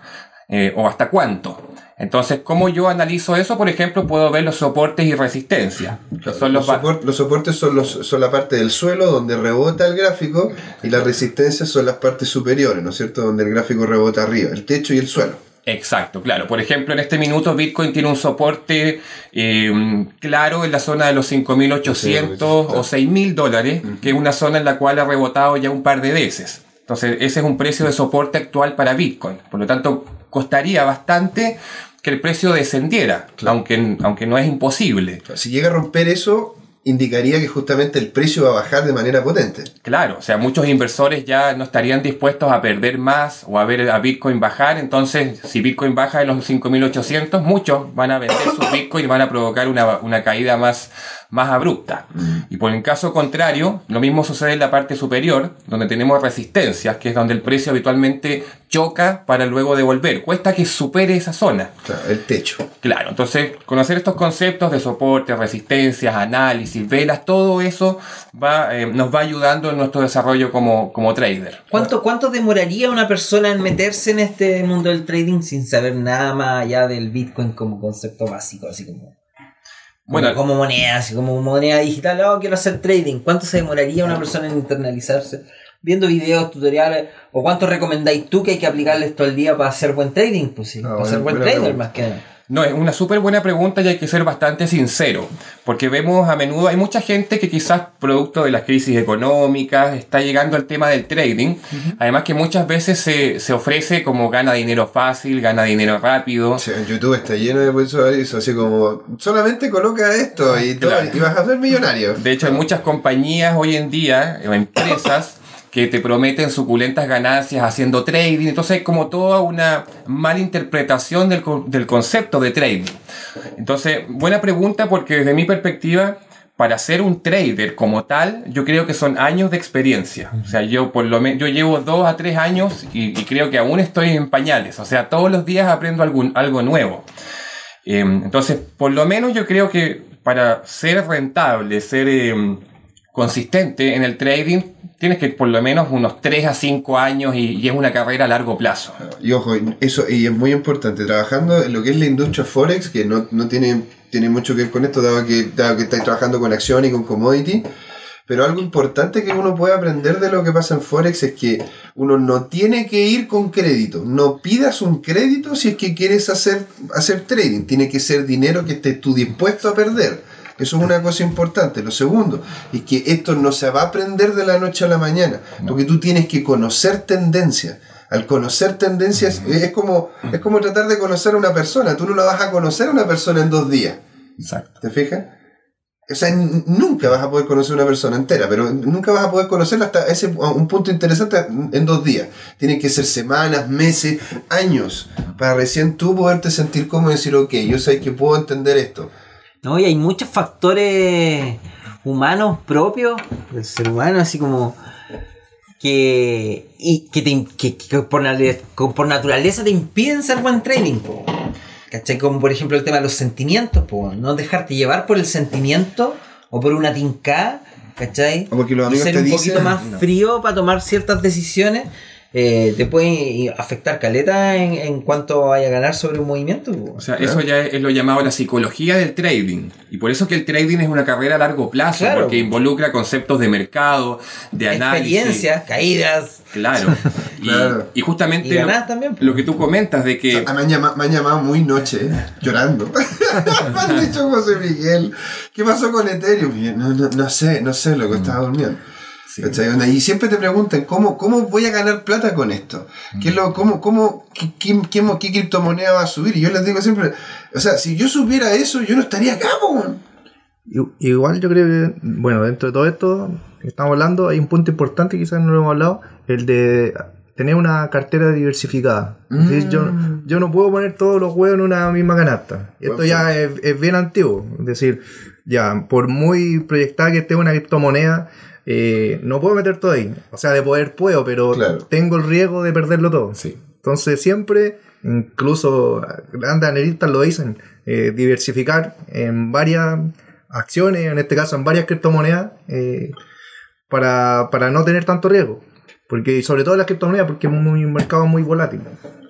eh, o hasta cuánto. Entonces, ¿cómo yo analizo eso? Por ejemplo, puedo ver los soportes y resistencia. son los, los soportes son, los, son la parte del suelo donde rebota el gráfico y las resistencias son las partes superiores, ¿no es cierto? Donde el gráfico rebota arriba, el techo y el suelo. Exacto, claro. Por ejemplo, en este minuto Bitcoin tiene un soporte eh, claro en la zona de los 5.800 o 6.000 dólares, que es una zona en la cual ha rebotado ya un par de veces. Entonces, ese es un precio de soporte actual para Bitcoin. Por lo tanto, costaría bastante que el precio descendiera, aunque, aunque no es imposible. Si llega a romper eso, indicaría que justamente el precio va a bajar de manera potente. Claro, o sea, muchos inversores ya no estarían dispuestos a perder más o a ver a Bitcoin bajar. Entonces, si Bitcoin baja de los 5.800, muchos van a vender sus Bitcoin y van a provocar una, una caída más, más abrupta. Y por el caso contrario, lo mismo sucede en la parte superior, donde tenemos resistencias, que es donde el precio habitualmente choca para luego devolver. Cuesta que supere esa zona. Claro, el techo. Claro, entonces conocer estos conceptos de soporte, resistencias, análisis, velas, todo eso va, eh, nos va ayudando en nuestro desarrollo como, como trader. ¿Cuánto, ¿Cuánto demoraría una persona en meterse en este mundo del trading sin saber nada más allá del Bitcoin como concepto básico? Así como, Bueno, como, como moneda, así como moneda digital. Oh, quiero hacer trading. ¿Cuánto se demoraría una persona en internalizarse? Viendo videos, tutoriales, o cuánto recomendáis tú que hay que aplicarles todo el día para hacer buen trading, pues sí, Ah, para ser buen trader pregunta. más que nada. No, es una súper buena pregunta y hay que ser bastante sincero, porque vemos a menudo, hay mucha gente que quizás producto de las crisis económicas está llegando al tema del trading, además que muchas veces se, se ofrece como gana dinero fácil, gana dinero rápido, en YouTube está lleno de eso, eso, así como solamente coloca esto y, todo, Claro. y vas a ser millonario. De hecho, hay muchas compañías hoy en día, o empresas, que te prometen suculentas ganancias haciendo trading. Entonces, hay como toda una mala interpretación del, del concepto de trading. Entonces, buena pregunta porque desde mi perspectiva, para ser un trader como tal, yo creo que son años de experiencia. O sea, yo por lo menos yo llevo dos a tres años y, creo que aún estoy en pañales. O sea, todos los días aprendo algún, algo nuevo. Eh, entonces, por lo menos yo creo que para ser rentable, ser eh, consistente en el trading, tienes que por lo menos unos 3 a 5 años y, es una carrera a largo plazo. Y ojo, eso y es muy importante, trabajando en lo que es la industria Forex, que no, no tiene, tiene mucho que ver con esto, dado que, dado que estáis trabajando con acción y con commodity. Pero algo importante que uno puede aprender de lo que pasa en Forex es que uno no tiene que ir con crédito. No pidas un crédito si es que quieres hacer, hacer trading. Tiene que ser dinero que estés tú dispuesto a perder. Eso es una cosa importante. Lo segundo es que esto no se va a aprender de la noche a la mañana, porque tú tienes que conocer tendencias. Al conocer tendencias, es como, es como tratar de conocer a una persona. Tú no la vas a conocer a una persona en dos días. Exacto. ¿Te fijas? O sea, nunca vas a poder conocer a una persona entera, pero nunca vas a poder conocerla hasta ese un punto interesante en dos días. Tienen que ser semanas, meses, años, para recién tú poderte sentir como decir, ok, yo sé que puedo entender esto. No, y hay muchos factores humanos propios del ser humano, así como que, y que, te, que, que por, que por naturaleza te impiden ser buen trading. po. ¿Cachai? Como por ejemplo el tema de los sentimientos, po, no dejarte llevar por el sentimiento o por una tinca, ¿cachai? O porque los Y amigos ser te un dicen, poquito más no. frío para tomar ciertas decisiones. Eh, te puede afectar caleta en, en cuanto vaya a ganar sobre un movimiento. O sea, eso ya es, es lo llamado la psicología del trading. Y por eso que el trading es una carrera a largo plazo, Claro. porque involucra conceptos de mercado, de análisis. Experiencias, caídas, Claro. Y, Claro. y justamente Y lo, ganadas también. lo que tú comentas de que... Me, han llama- me han llamado muy noche, llorando. me han dicho José Miguel, ¿qué pasó con Ethereum? No, no, no sé, no sé, lo que estaba durmiendo. Y siempre te preguntan, ¿cómo, ¿cómo voy a ganar plata con esto? ¿Qué, es lo, cómo, cómo, qué, qué, qué qué criptomoneda va a subir? Y yo les digo siempre, o sea, si yo supiera eso, yo no estaría acá, weón. Igual yo creo que, bueno, dentro de todo esto que estamos hablando, hay un punto importante, quizás no lo hemos hablado, el de tener una cartera diversificada. Es decir, yo, yo no puedo poner todos los huevos en una misma canasta. Esto ya es, es bien antiguo. Es decir, ya, por muy proyectada que esté una criptomoneda, eh, no puedo meter todo ahí. O sea, de poder puedo, pero Claro. tengo el riesgo de perderlo todo. Sí. Entonces siempre, incluso grandes analistas lo dicen, eh, diversificar en varias acciones, en este caso en varias criptomonedas, eh, para, para no tener tanto riesgo. Porque, sobre todo las criptomonedas, porque es un mercado muy volátil.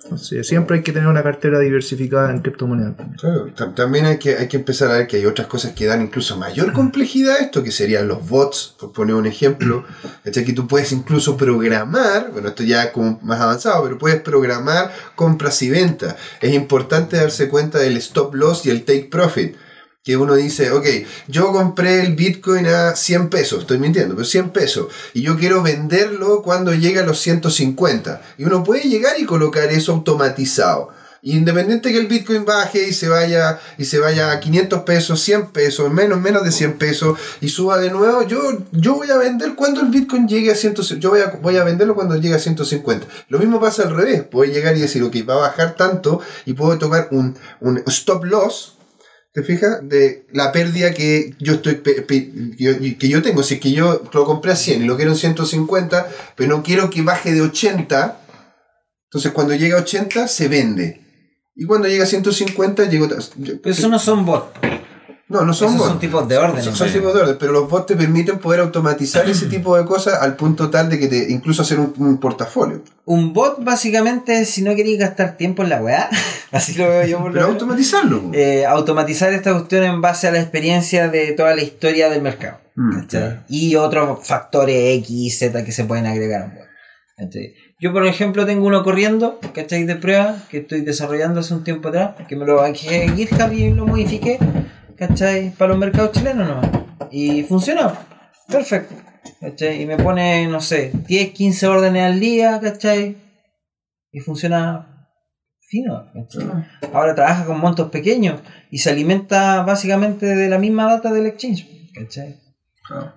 Entonces siempre hay que tener una cartera diversificada en criptomonedas. Claro, tam- también hay que, hay que empezar a ver que hay otras cosas que dan incluso mayor complejidad a esto, que serían los bots, por poner un ejemplo. Que tú puedes incluso programar, bueno, esto ya es como más avanzado, pero puedes programar compras y ventas. Es importante darse cuenta del stop loss y el take profit. Que uno dice, ok, yo compré el Bitcoin a 100 pesos, estoy mintiendo, pero 100 pesos, y yo quiero venderlo cuando llegue a los 150. Y uno puede llegar y colocar eso automatizado. Independiente que el Bitcoin baje y se vaya y se vaya a 500 pesos, 100 pesos, menos menos de 100 pesos y suba de nuevo, yo, yo voy a vender cuando el Bitcoin llegue a 150, yo voy a, voy a venderlo cuando llegue a 150. Lo mismo pasa al revés, puedo llegar y decir, ok, va a bajar tanto y puedo tomar un, un stop loss, ¿te fijas? De la pérdida que yo estoy que yo, que yo tengo, si es que yo lo compré a 100 y lo quiero en 150, pero no quiero que baje de 80, entonces cuando llega a 80 se vende. Y cuando llega a 150, llego. Pero eso no son bots. No, no son Esos bots. son tipos de órdenes. Son, son Sí. tipos de orden, pero los bots te permiten poder automatizar ese tipo de cosas al punto tal de que te incluso hacer un, un portafolio. Un bot básicamente si no queréis gastar tiempo en la weá. Así lo veo yo por Pero automatizarlo. Eh, automatizar esta cuestión en base a la experiencia de toda la historia del mercado. Mm. Y otros factores X, Z que se pueden agregar a un bot. ¿cachai? Yo, por ejemplo, tengo uno corriendo, ¿cachai? De prueba, que estoy desarrollando hace un tiempo atrás, que me lo bajé en GitHub y lo modifiqué, ¿cachai? Para los mercados chilenos nomás. Y funcionó. Perfecto. ¿cachai? Y me pone, no sé, 10, 15 órdenes al día, ¿cachai? Y funciona fino. ¿cachai? Ahora trabaja con montos pequeños y se alimenta básicamente de la misma data del exchange. ¿cachai?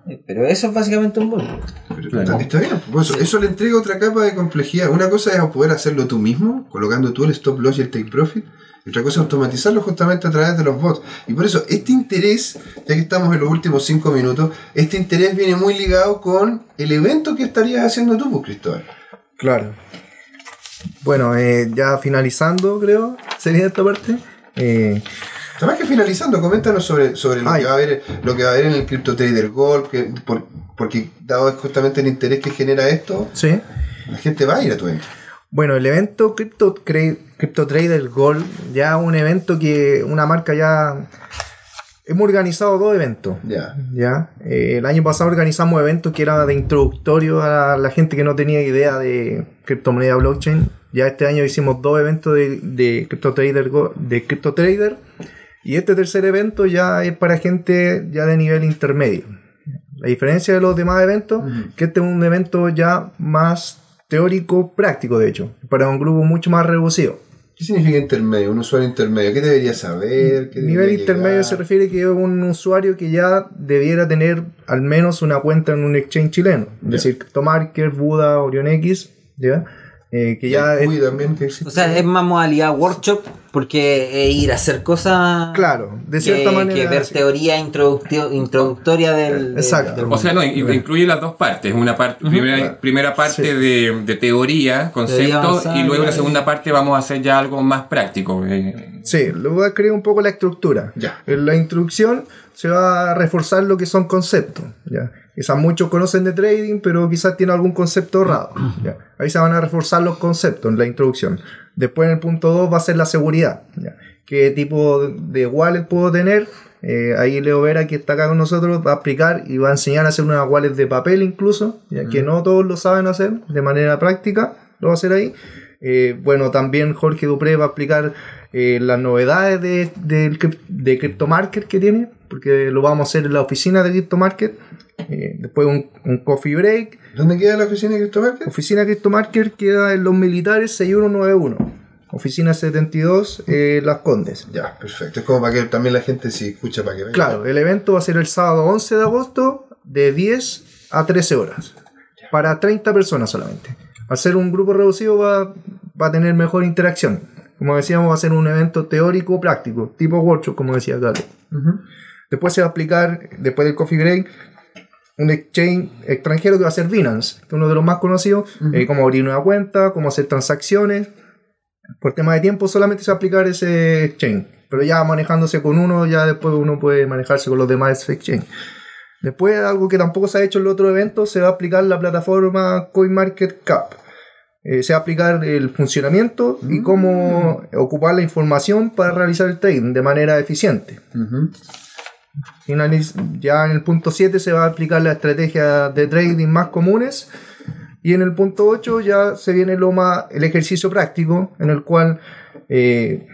Eh, Pero eso es básicamente un bot. Pero está, está bien, pues eso, eso le entrega otra capa de complejidad. Una cosa es poder hacerlo tú mismo, colocando tú el stop loss y el take profit. Y otra cosa es automatizarlo justamente a través de los bots. Y por eso, este interés, ya que estamos en los últimos cinco minutos, este interés viene muy ligado con el evento que estarías haciendo tú, pues, Cristóbal. Claro. Bueno, eh, ya finalizando, creo, sería esta parte. Eh, Además que finalizando, coméntanos sobre, sobre lo, Ay. que va a haber, lo que va a haber en el Crypto Trader Gold, que, por- porque dado justamente el interés que genera esto, sí. la gente va a ir a tu evento. Bueno, el evento Crypto, Cra- Crypto Trader Gold, ya un evento que una marca ya... Hemos organizado dos eventos. Ya. Ya, Eh, el año pasado organizamos eventos que era de introductorio a la gente que no tenía idea de criptomoneda blockchain. Ya este año hicimos dos eventos de, de Crypto Trader Go- de Crypto Trader y este tercer evento ya es para gente ya de nivel intermedio. La diferencia de los demás eventos que este es un evento ya más teórico práctico, de hecho, para un grupo mucho más reducido. ¿Qué significa intermedio? Un usuario intermedio. ¿Qué debería saber? ¿Qué Nivel debería intermedio llegar? se refiere que es un usuario que ya debiera tener al menos una cuenta en un exchange chileno, es Ya. decir, Cryptomarket, Buda, Orion X, ¿ya? Eh, que ya es, también que existe. O sea, es más modalidad workshop porque es ir a hacer cosas. claro, de que- cierta que, manera. ver sí. teoría introductio- introductoria del. del- Exacto. del O sea, no, incluye las dos partes. Una parte, primera, Claro. primera parte Sí. de, de teoría, concepto, avanzada, y luego la ya. segunda parte vamos a hacer ya algo más práctico. eh. Sí, luego a crear un poco la estructura. Ya. En la introducción se va a reforzar lo que son conceptos. ¿ya? Quizás muchos conocen de trading, pero quizás tiene algún concepto errado. ¿ya? Ahí se van a reforzar los conceptos en la introducción. Después en el punto 2 va a ser la seguridad. ¿ya? ¿Qué tipo de wallet puedo tener? Eh, ahí Leo Vera, que está acá con nosotros, va a explicar y va a enseñar a hacer una wallet de papel incluso, ya que no todos lo saben hacer de manera práctica, lo va a hacer ahí. Eh, bueno, también Jorge Dupré va a explicar eh, las novedades de, del crypt- de CryptoMarket que tiene, porque lo vamos a hacer en la oficina de CryptoMarket. Eh, después un, un coffee break. ¿Dónde queda la oficina de CryptoMarket? Oficina CryptoMarket queda en Los Militares 6191. Oficina 72, eh, Las Condes. Ya, perfecto. Es como para que también la gente si escucha para que vea. Claro, el evento va a ser el sábado 11 de agosto de 10 a 13 horas. Para 30 personas solamente. Al ser un grupo reducido va, va a tener mejor interacción. Como decíamos, va a ser un evento teórico práctico, tipo workshop, como decía Carlos. Después se va a aplicar, después del coffee break, un exchange extranjero que va a ser Binance, que es uno de los más conocidos, eh, cómo abrir una cuenta, cómo hacer transacciones. Por tema de tiempo solamente se va a aplicar ese exchange, pero ya manejándose con uno, ya después uno puede manejarse con los demás exchange. Después, algo que tampoco se ha hecho en el otro evento, se va a aplicar la plataforma CoinMarketCap. Eh, se va a aplicar el funcionamiento y cómo ocupar la información para realizar el trading de manera eficiente. Ya en el punto 7 se va a aplicar la estrategia de trading más comunes. Y en el punto 8 ya se viene lo más, el ejercicio práctico en el cual eh,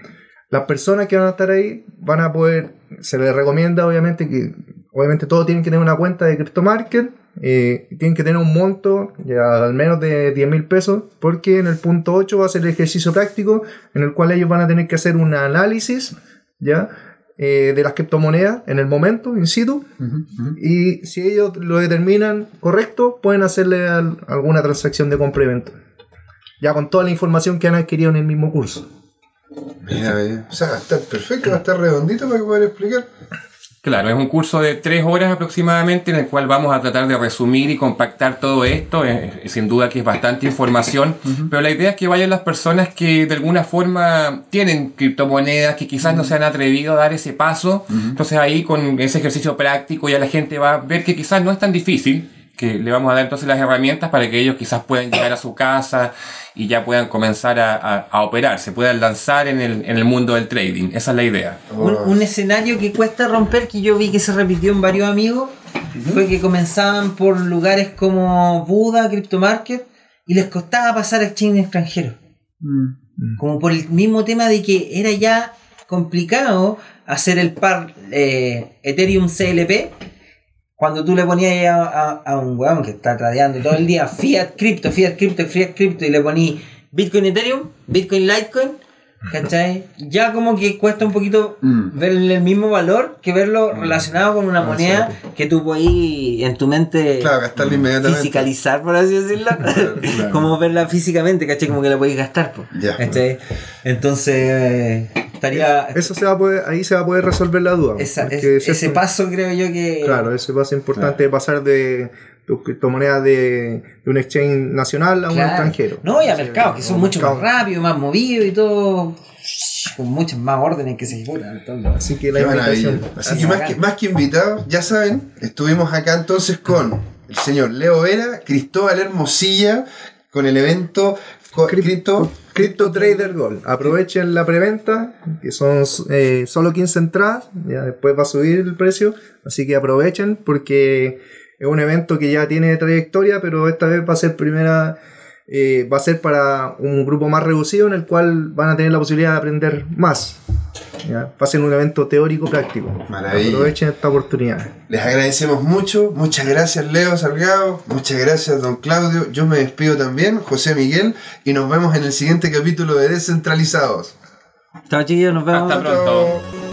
las personas que van a estar ahí van a poder, se les recomienda obviamente que obviamente todos tienen que tener una cuenta de CryptoMarket, eh, tienen que tener un monto ya al menos de 10 mil pesos, porque en el punto 8 va a ser el ejercicio práctico en el cual ellos van a tener que hacer un análisis ya eh, de las criptomonedas en el momento, in situ, y si ellos lo determinan correcto, pueden hacerle al- alguna transacción de compra y venta. Ya con toda la información que han adquirido en el mismo curso. Mira, mira. O sea, va a estar perfecto, va a estar redondito para que poder explicar. Claro, es un curso de tres horas aproximadamente en el cual vamos a tratar de resumir y compactar todo esto. Eh, sin duda que es bastante información, pero la idea es que vayan las personas que de alguna forma tienen criptomonedas, que quizás no se han atrevido a dar ese paso. Entonces ahí con ese ejercicio práctico ya la gente va a ver que quizás no es tan difícil, que le vamos a dar entonces las herramientas para que ellos quizás puedan llegar a su casa y ya puedan comenzar a, a, a operar, se puedan lanzar en el, en el mundo del trading. Esa es la idea. Un, Oh. un escenario que cuesta romper, que yo vi que se repitió en varios amigos, fue que comenzaban por lugares como Buda, CryptoMarket, y les costaba pasar a exchange extranjero. Como por el mismo tema de que era ya complicado hacer el par eh, Ethereum CLP. Cuando tú le ponías a, a- a un weón que está tradeando todo el día Fiat Crypto, Fiat Crypto, Fiat Crypto y le poní Bitcoin Ethereum, Bitcoin Litecoin, ¿cachai? Ya como que cuesta un poquito Mm. verle el mismo valor que verlo relacionado con una moneda que tú puedes en tu mente Claro, inmediatamente. fisicalizar, por así decirlo. claro. como verla físicamente, ¿cachai? Como que la podéis gastar. Ya. ¿cachai? Entonces, eh, estaría. Eso se va a poder, ahí se va a poder resolver la duda. esa- porque es- es ese paso creo yo que. Claro, ese paso importante de pasar de tu criptomoneda de, de un exchange nacional a un Claro. extranjero. No, y a Sí, mercados que son mucho más rápidos, más movidos y todo. Con muchas más órdenes que se ejecutan. Así que la Qué maravilla. invitación. Así que más, que más que invitados, ya saben, estuvimos acá entonces con el señor Leo Vera, Cristóbal Hermosilla, con el evento Cripto. Crypto Trader Gold. Aprovechen la preventa, que son eh, solo 15 entradas, ya después va a subir el precio, así que aprovechen porque es un evento que ya tiene trayectoria, pero esta vez va a ser primera eh, va a ser para un grupo más reducido en el cual van a tener la posibilidad de aprender más. ¿ya? Va a ser un evento teórico práctico. Maravilla. Aprovechen esta oportunidad. Les agradecemos mucho. Muchas gracias, Leo Salgado. Muchas gracias, don Claudio. Yo me despido también, José Miguel. Y nos vemos en el siguiente capítulo de Descentralizados. Chao chiquillos, nos vemos. Hasta pronto.